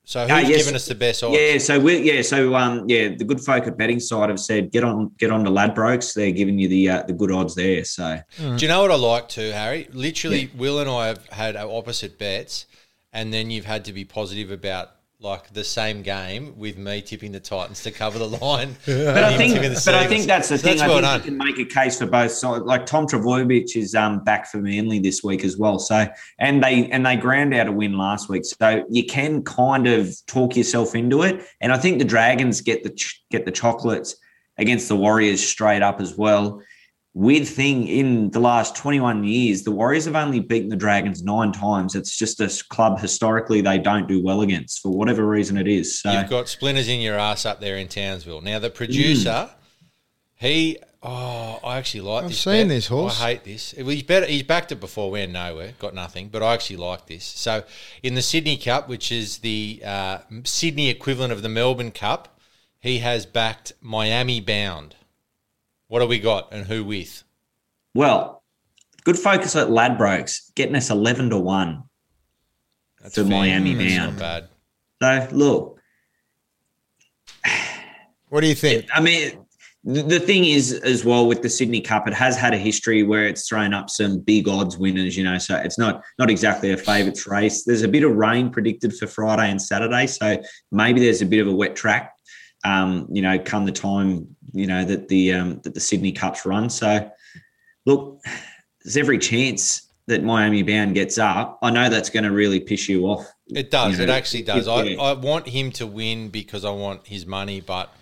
So who's Ah, yes. giving us the best odds? yeah, so we yeah, so um, yeah, the good folk at betting side have said get on get on to Ladbrokes. They're giving you the uh, the good odds there. So Do you know what I like too, Harry? Literally, Will and I have had opposite bets, and then you've had to be positive about like the same game with me tipping the Titans to cover the line. But I think, but I think that's the thing. That's I well think done. you can make a case for both sides. Like Tom Trbojevic is um, back for Manly this week as well. So and they and they ground out a win last week. So you can kind of talk yourself into it. And I think the Dragons get the ch- get the chocolates against the Warriors straight up as well. Weird thing in the last 21 years, the Warriors have only beaten the Dragons nine times. It's just a club historically they don't do well against for whatever reason it is. So You've got splinters in your ass up there in Townsville. Now the producer, he oh, I actually like I've this. seen bet. this horse. I hate this. He's better. He's backed it before. Went nowhere. Got nothing. But I actually like this. So in the Sydney Cup, which is the uh, Sydney equivalent of the Melbourne Cup, he has backed Miami bound. What do we got and who with? Well, good focus at Ladbrokes, getting us 11 to 1 That's fair. Miami That's bound. not bad. So, look, What do you think? I mean, the the thing is, as well, with the Sydney Cup, it has had a history where it's thrown up some big odds winners, you know, so it's not not exactly a favourites race. There's a bit of rain predicted for Friday and Saturday, so maybe there's a bit of a wet track, um, you know, come the time, you know, that the um, that the Sydney Cups run. So, look, there's every chance that Miami Bound gets up. I know that's going to really piss you off. It does. You it actually does. I. I want him to win because I want his money, but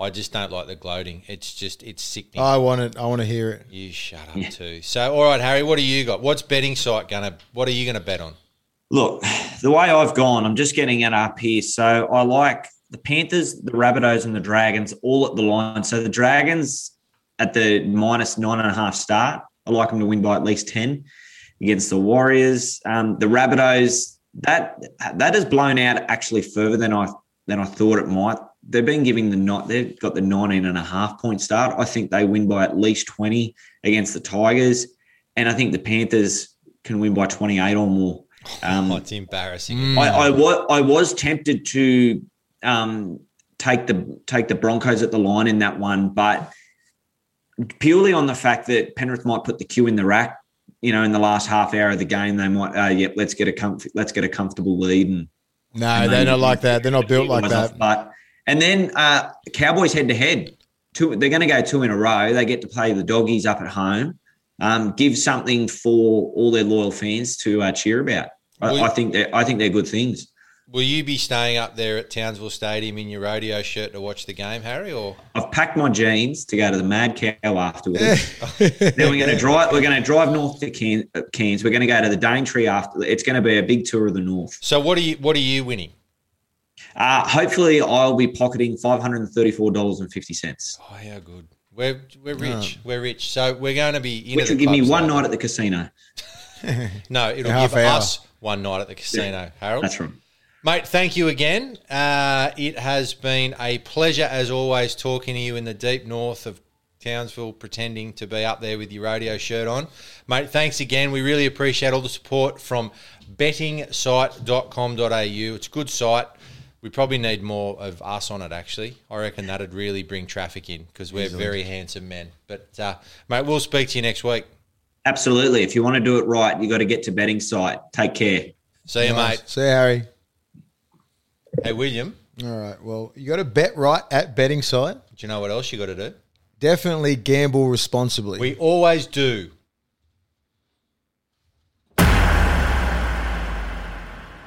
I just don't like the gloating. It's just it's sickening. I want it. I want to hear it. you shut up too. So, all right, Harry, what do you got? What's betting site gonna? What are you gonna bet on? Look, the way I've gone, I'm just getting it up here. So I like the Panthers, the Rabbitohs, and the Dragons all at the line. So the Dragons at the minus nine and a half start. I like them to win by at least 10 against the Warriors. Um, the Rabbitohs, that that has blown out actually further than I than I thought it might. They've been giving the not they've got the 19 and a half point start. I think they win by at least 20 against the Tigers. And I think the Panthers can win by 28 or more. Um, Oh, it's embarrassing. I, I was I was tempted to um, take the take the Broncos at the line in that one, but purely on the fact that Penrith might put the queue in the rack, you know, in the last half hour of the game, they might, uh, yep, let's get a comf- let's get a comfortable lead and No, and they're not like that. They're not built like that. off. But and then uh, Cowboys head to head. Two, they're going to go two in a row. They get to play the doggies up at home. Um, give something for all their loyal fans to uh, cheer about. I, Will- I think they're I think they're good things. Will you be staying up there at Townsville Stadium in your rodeo shirt to watch the game, Harry? Or I've packed my jeans to go to the Mad Cow afterwards. then we're going to drive. We're going to drive north to Cairns. uh, We're going to go to the Daintree after. It's going to be a big tour of the north. so, what are you? What are you winning? Uh, hopefully, I'll be pocketing five hundred and thirty-four dollars and fifty cents, Oh, how good. We're we're rich. We're rich. So we're going to be into which the will give me one later. night at the casino. No, it'll half give hour. us one night at the casino, Harold. That's right. Mate, thank you again. Uh, it has been a pleasure, as always, talking to you in the deep north of Townsville, pretending to be up there with your radio shirt on. Mate, thanks again. We really appreciate all the support from bettingsite.com.au. It's a good site. We probably need more of us on it, actually. I reckon that'd really bring traffic in because we're very handsome men. But, uh, mate, we'll speak to you next week. Absolutely. If you want to do it right, you got to get to betting site. Take care. See you, mate. See, you, Harry. Hey, William, All right. Well, you got to bet right at betting site. do you know what else you got to do? Definitely gamble responsibly. We always do.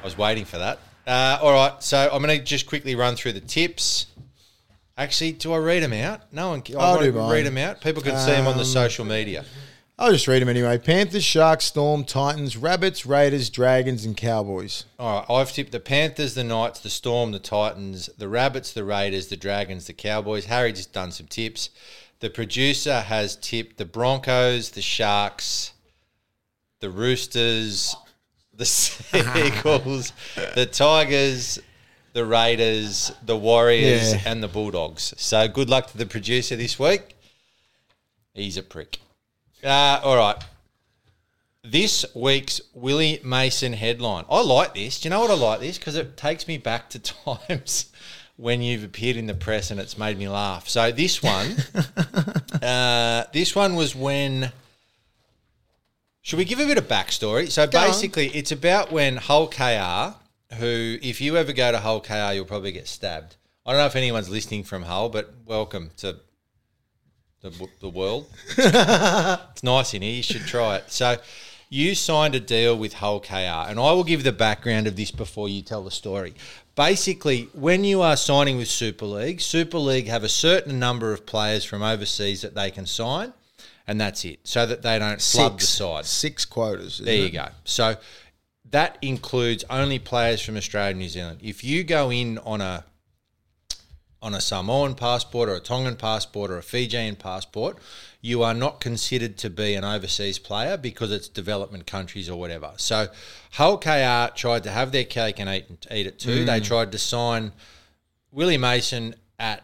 I was waiting for that. Uh, all right, so I'm going to just quickly run through the tips. Actually, do I read them out? No one. can- I I'll won't do mine. read them out. People can see them on the Um, social media. I'll just read them anyway. Panthers, Sharks, Storm, Titans, Rabbits, Raiders, Dragons, and Cowboys. All right, I've tipped the Panthers, the Knights, the Storm, the Titans, the Rabbits, the Raiders, the Dragons, the Cowboys. Harry just done some tips. The producer has tipped the Broncos, the Sharks, the Roosters, the Seagulls, the Tigers, the Raiders, the Warriors, Yeah. and the Bulldogs. So good luck to the producer this week. He's a prick. Uh, all right. This week's Willie Mason headline. I like this. Do you know what I like this? Because it takes me back to times when you've appeared in the press and it's made me laugh. So this one, uh, this one was when. Should we give a bit of backstory? So Go on. basically, it's about when Hull KR, who, if you ever go to Hull KR, you'll probably get stabbed. I don't know if anyone's listening from Hull, but welcome to the, the world. It's nice in here. You should try it. So, you signed a deal with Hull KR, and I will give the background of this before you tell the story. Basically, when you are signing with Super League, Super League have a certain number of players from overseas that they can sign, and that's it, so that they don't flood the side. Six quotas. There you it? go. So that includes only players from Australia and New Zealand. If you go in on a on a Samoan passport or a Tongan passport or a Fijian passport, you are not considered to be an overseas player because it's development countries or whatever. So Hull KR tried to have their cake and eat, eat it too. They mm. tried to sign Willie Mason at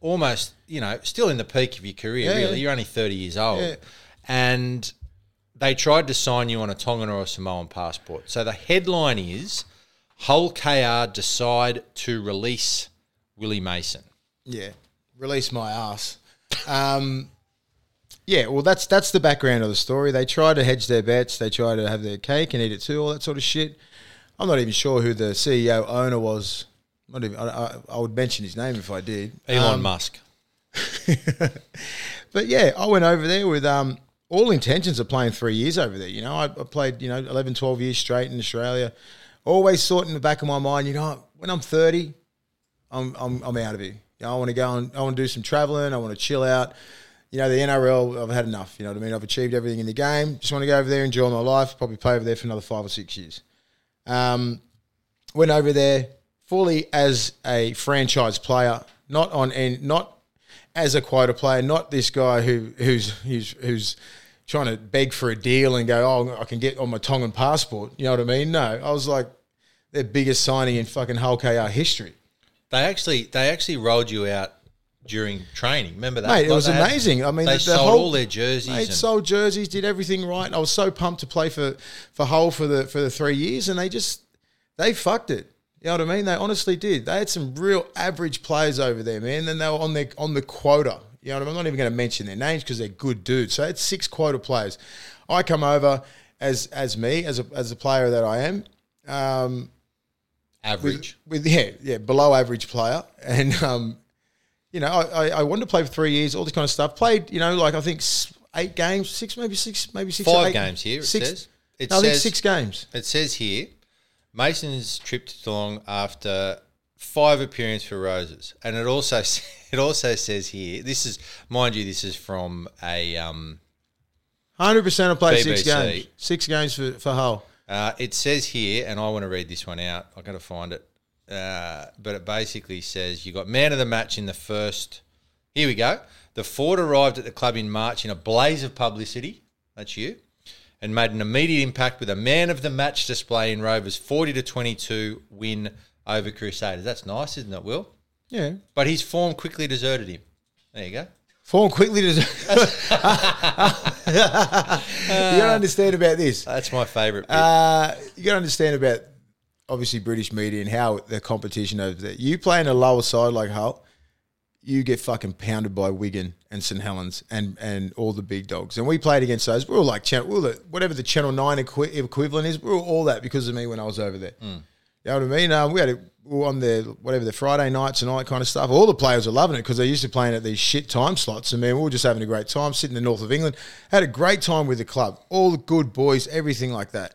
almost, you know, still in the peak of your career, Yeah, really. yeah. You're only 30 years old. Yeah. And they tried to sign you on a Tongan or a Samoan passport. So the headline is Hull KR decide to release Willie Mason. Yeah, release my ass. Um, yeah, well, that's that's the background of the story. They try to hedge their bets. They try to have their cake and eat it too. All that sort of shit. I'm not even sure who the CEO owner was. Not even. I, I, I would mention his name if I did. Elon Um, Musk. But yeah, I went over there with um, all intentions of playing three years over there. You know, I, I played, you know, 11, 12 years straight in Australia. Always thought in the back of my mind, you know, when I'm 30, I'm, I'm, I'm out of here. You know, I want to go and I want to do some traveling. I want to chill out. You know, the NRL, I've had enough. You know what I mean? I've achieved everything in the game. Just want to go over there, enjoy my life. Probably play over there for another five or six years. Um, went over there fully as a franchise player, not on and not as a quota player, not this guy who who's who's who's trying to beg for a deal and go, oh, I can get on my Tongan passport. You know what I mean? No, I was like their biggest signing in fucking Hull KR history. They actually they actually rolled you out during training. Remember that? Mate, it was they had- amazing. I mean, they the, the sold whole, all their jerseys. They sold jerseys, did everything right. I was so pumped to play for for Hull for the for the three years, and they just they fucked it. You know what I mean? They honestly did. They had some real average players over there, man. And they were on their on the quota. You know what I mean? I'm not even going to mention their names because they're good dudes. So it's six quota players. I come over as as me as a as a player that I am. Um, average. with yeah, yeah, below average player, and um, you know, I, I, I wanted to play for three years, all this kind of stuff. Played, you know, like I think eight games, six, maybe six, maybe six, Five eight- games here, it six, says. It no, I think six games. It says here, Mason's trip to Toulon after five appearances for Rovers, and it also it also says here. This is, mind you, this is from a. Um, Hundred percent, I played six games, six games for for Hull. Uh, it says here, and I want to read this one out. I've got to find it, uh, but it basically says you got man of the match in the first. Here we go. The Ford arrived at the club in March in a blaze of publicity. That's you. and made an immediate impact with a man of the match display in Rovers' 40 to 22 win over Crusaders. That's nice, isn't it, Will? Yeah, But his form quickly deserted him. There you go. Form quickly to. you got to understand about this. That's my favourite. Uh, you got to understand about obviously British media and how the competition over there. You play in a lower side like Hull, you get fucking pounded by Wigan and St Helens and and all the big dogs. And we played against those. We were like channel, we were the, whatever the Channel Nine equi- equivalent is. We were all that because of me when I was over there. You know what I mean? Um, we had a, we were on the whatever the Friday nights and all that kind of stuff. All the players were loving it because they're used to playing at these shit time slots. And man, we were just having a great time sitting in the north of England. Had a great time with the club. All the good boys, everything like that.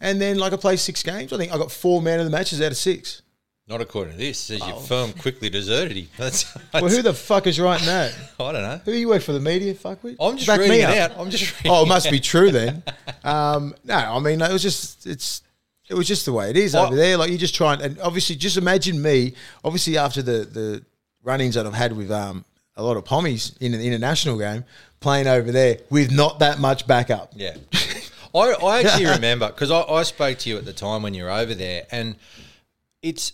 And then like I played six games. I think I got four man of the matches out of six. Not according to this. Says your firm quickly deserted him. That's, Well, who the fuck is writing that? I don't know. Who you work for the media? Fuck with. I'm just Back me reading it up. out. I'm just Oh, it must be true then. Um, no, I mean it was just it's it was just the way it is over there. Like you just try and, and obviously just imagine me. Obviously after the the run-ins that I've had with um a lot of pommies in an international game, playing over there with not that much backup. Yeah. I, I actually remember because I, I spoke to you at the time when you were over there, and it's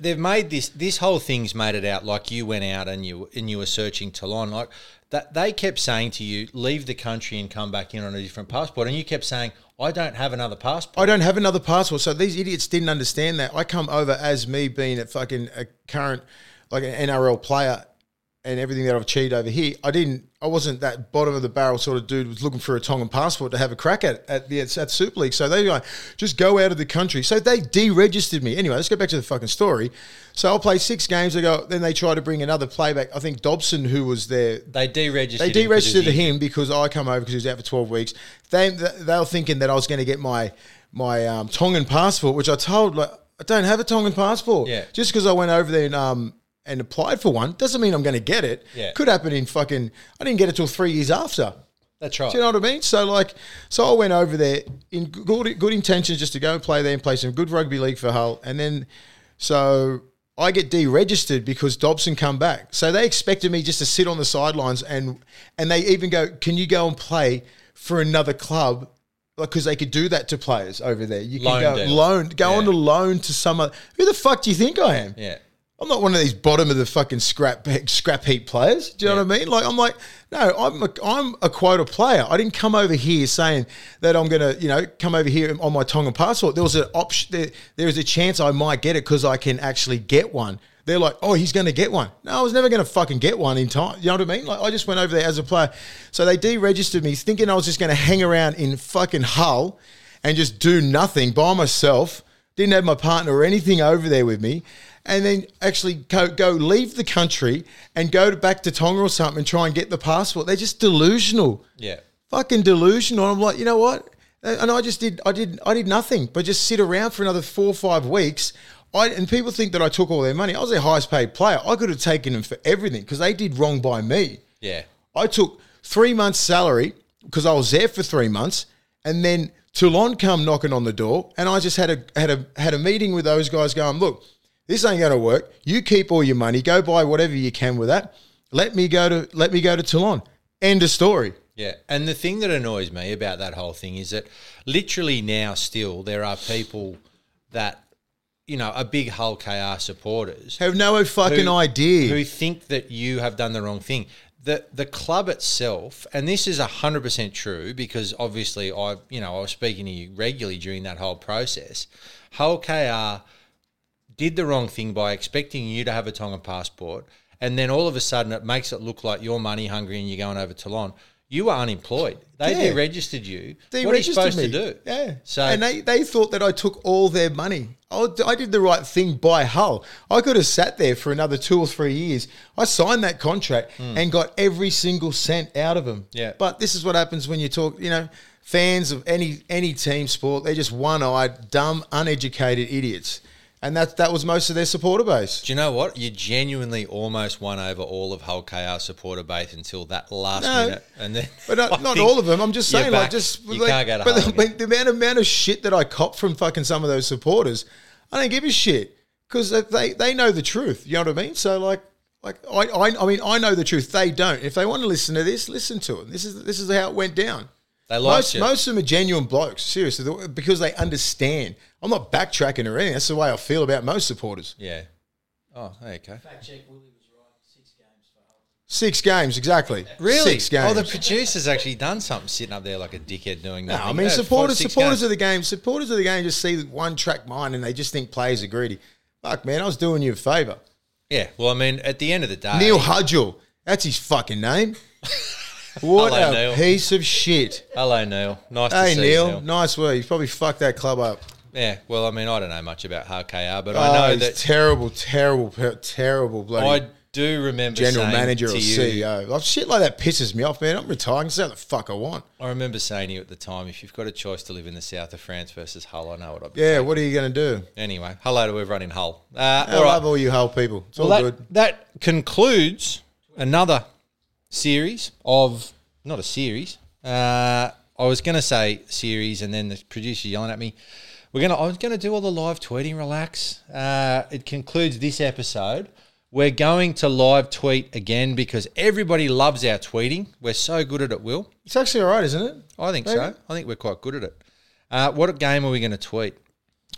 they've made this this whole thing's made it out like you went out and you and you were searching Toulon like that. They kept saying to you, leave the country and come back in on a different passport, and you kept saying, I don't have another passport. I don't have another passport. So these idiots didn't understand that. I come over as me being a fucking a current like an NRL player and everything that I've achieved over here. I didn't I wasn't that bottom of the barrel sort of dude was looking for a Tongan passport to have a crack at at the at Super League. So they like, just go out of the country. So they deregistered me. Anyway, let's go back to the fucking story. So I'll play six games. They go, then they try to bring another playback. I think Dobson, who was there, They deregistered. they him deregistered was him because I come over because he was out for twelve weeks. They they were thinking that I was going to get my my um, Tongan passport, which I told like I don't have a Tongan passport. Yeah. Just because I went over there and um and applied for one doesn't mean I'm going to get it. Yeah. Could happen in fucking. I didn't get it till three years after. That's right. Do you know what I mean? So like, so I went over there in good good intentions just to go and play there and play some good rugby league for Hull, and then so I get deregistered because Dobson come back. So they expected me just to sit on the sidelines and and they even go, "Can you go and play for another club?" Because they could do that to players over there. You can Loan go deal. loan, go Yeah. on to loan to some. other- Who the fuck do you think I am? Yeah. I'm not one of these bottom of the fucking scrap scrap heap players. Do you know what I mean? Like I'm like, no, I'm a, I'm a quota player. I didn't come over here saying that I'm gonna, you know, come over here on my Tongan passport. There was an option. There, there is a chance I might get it because I can actually get one. They're like, oh, he's going to get one. No, I was never going to fucking get one in time. You know what I mean? Like I just went over there as a player. So they deregistered me, thinking I was just going to hang around in fucking Hull and just do nothing by myself. Didn't have my partner or anything over there with me. And then actually go, go leave the country and go to, back to Tonga or something and try and get the passport. They're just delusional Yeah. fucking delusional. I'm like, you know what? And I just did, I did, I did nothing but just sit around for another four or five weeks I and people think that I took all their money. I was their highest paid player. I could have taken them for everything because they did wrong by me. Yeah. I took three months' salary because I was there for three months, and then Toulon come knocking on the door, and I just had a had a had a meeting with those guys, going, "Look, this ain't going to work. You keep all your money, go buy whatever you can with that. Let me go to let me go to Toulon. End of story." Yeah, and the thing that annoys me about that whole thing is that literally now still there are people that you know are big Hull KR supporters Have no fucking who- idea. who think that you have done the wrong thing. The the club itself, and this is hundred percent true because obviously I you know I was speaking to you regularly during that whole process. Hull KR did the wrong thing by expecting you to have a Tonga passport, and then all of a sudden it makes it look like you're money hungry and you're going over to Toulon. You were unemployed. They Yeah. deregistered you. They what are you supposed me. to do? Yeah. So and they, they thought that I took all their money. I, I did the right thing by Hull. I could have sat there for another two or three years. I signed that contract hmm. and got every single cent out of them. Yeah. But this is what happens when you talk. You know, fans of any any team sport, they're just one-eyed, dumb, uneducated idiots, and that that was most of their supporter base. Do you know what? You genuinely almost won over all of Hull KR supporter base until that last No, minute, and then But not, not all of them. I'm just saying, like, just you like, can't go to but Hull the, the amount, amount of shit that I cop from fucking some of those supporters, I don't give a shit because they they know the truth. You know what I mean? So like. Like I, I, I mean, I know the truth. They don't. If they want to listen to this, listen to it. This is this is how it went down. They liked most you. most of them are genuine blokes, seriously, because they understand. I'm not backtracking or anything. That's the way I feel about most supporters. Yeah. Oh, okay. Fact check Willie was right. Six games exactly. Really? Six games. Oh, the producer's actually done something sitting up there like a dickhead doing No, that. I mean uh, supporters supporters of the game supporters of the game just see one track mind and they just think players are greedy. Fuck man, I was doing you a favour. Yeah. Well, I mean, at the end of the day, Neil Hudgell, that's his fucking name. What Hello, a Neil. piece of shit. Hello, Neil. Nice to Hey see Neil, you, Neil. nice work. You've probably fucked that club up. Yeah. Well, I mean, I don't know much about Hull KR, but Oh, I know he's that terrible, terrible, per- terrible bloody I do remember general saying manager or to you, CEO. Like, shit like that pisses me off, man. I'm retiring. Say the fuck I want. I remember saying to you at the time, if you've got a choice to live in the south of France versus Hull, I know what I'd be. Yeah, what are you going to do? Anyway, hello to everyone in Hull. Uh, I all right. love all you Hull people. It's Well, all that, good. that concludes another series of not a series. Uh, I was going to say series, and then the producer yelling at me. We're gonna. I was going to do all the live tweeting. Relax. Uh, it concludes this episode. We're going to live tweet again because everybody loves our tweeting. We're so good at it. Will It's actually all right, isn't it? I think Maybe. so. I think we're quite good at it. Uh, what game are we going to tweet?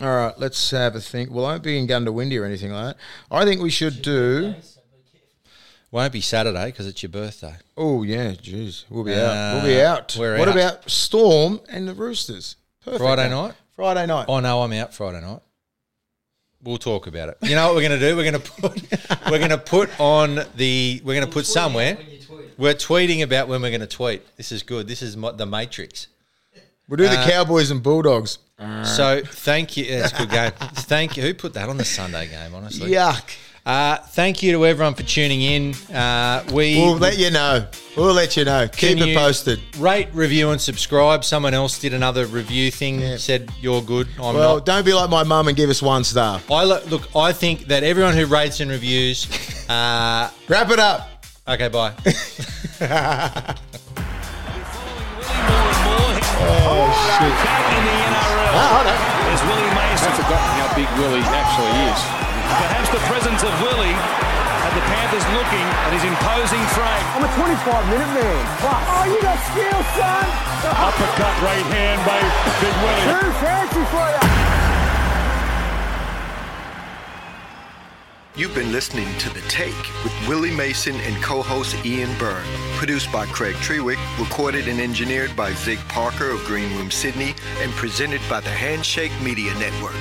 All right, let's have a think. Well, I won't be in Goondiwindi or anything like that. I think we should do. Won't be Saturday because it's your birthday. Oh yeah, jeez, we'll be Uh, out. We'll be out. we're what out. about Storm and the Roosters? Perfect Friday night? Friday night. Oh no, I'm out Friday night. We'll talk about it. You know what we're going to do? We're going to put we're going to put on the we're going to put somewhere. We're tweeting about when we're going to tweet. This is good. This is mo- the Matrix. We'll do the Uh, Cowboys and Bulldogs. So thank you. Yeah, it's a good game. Thank you. Who put that on the Sunday game? Honestly, Yuck. Uh, thank you to everyone for tuning in. Uh, we We'll let you know. We'll let you know. Keep Can it posted. Rate, review, and subscribe. Someone else did another review thing. Said you're good. I'm Well, not. don't be like my mum and give us one star. I lo- look. I think that everyone who rates and reviews. Uh, Wrap it up. okay, bye. Back in the NRL is Willie Mason. I've forgotten how big Willie actually is. Perhaps the presence of Willie had the Panthers looking at his imposing frame. I'm a 25 minute man. Plus. Oh, you got skill, son. Uppercut right hand by Big Willie. Too fancy for you. You've been listening to The Take with Willie Mason and co-host Ian Byrne. Produced by Craig Trewick, recorded and engineered by Zig Parker of Green Room Sydney, and presented by the Handshake Media Network.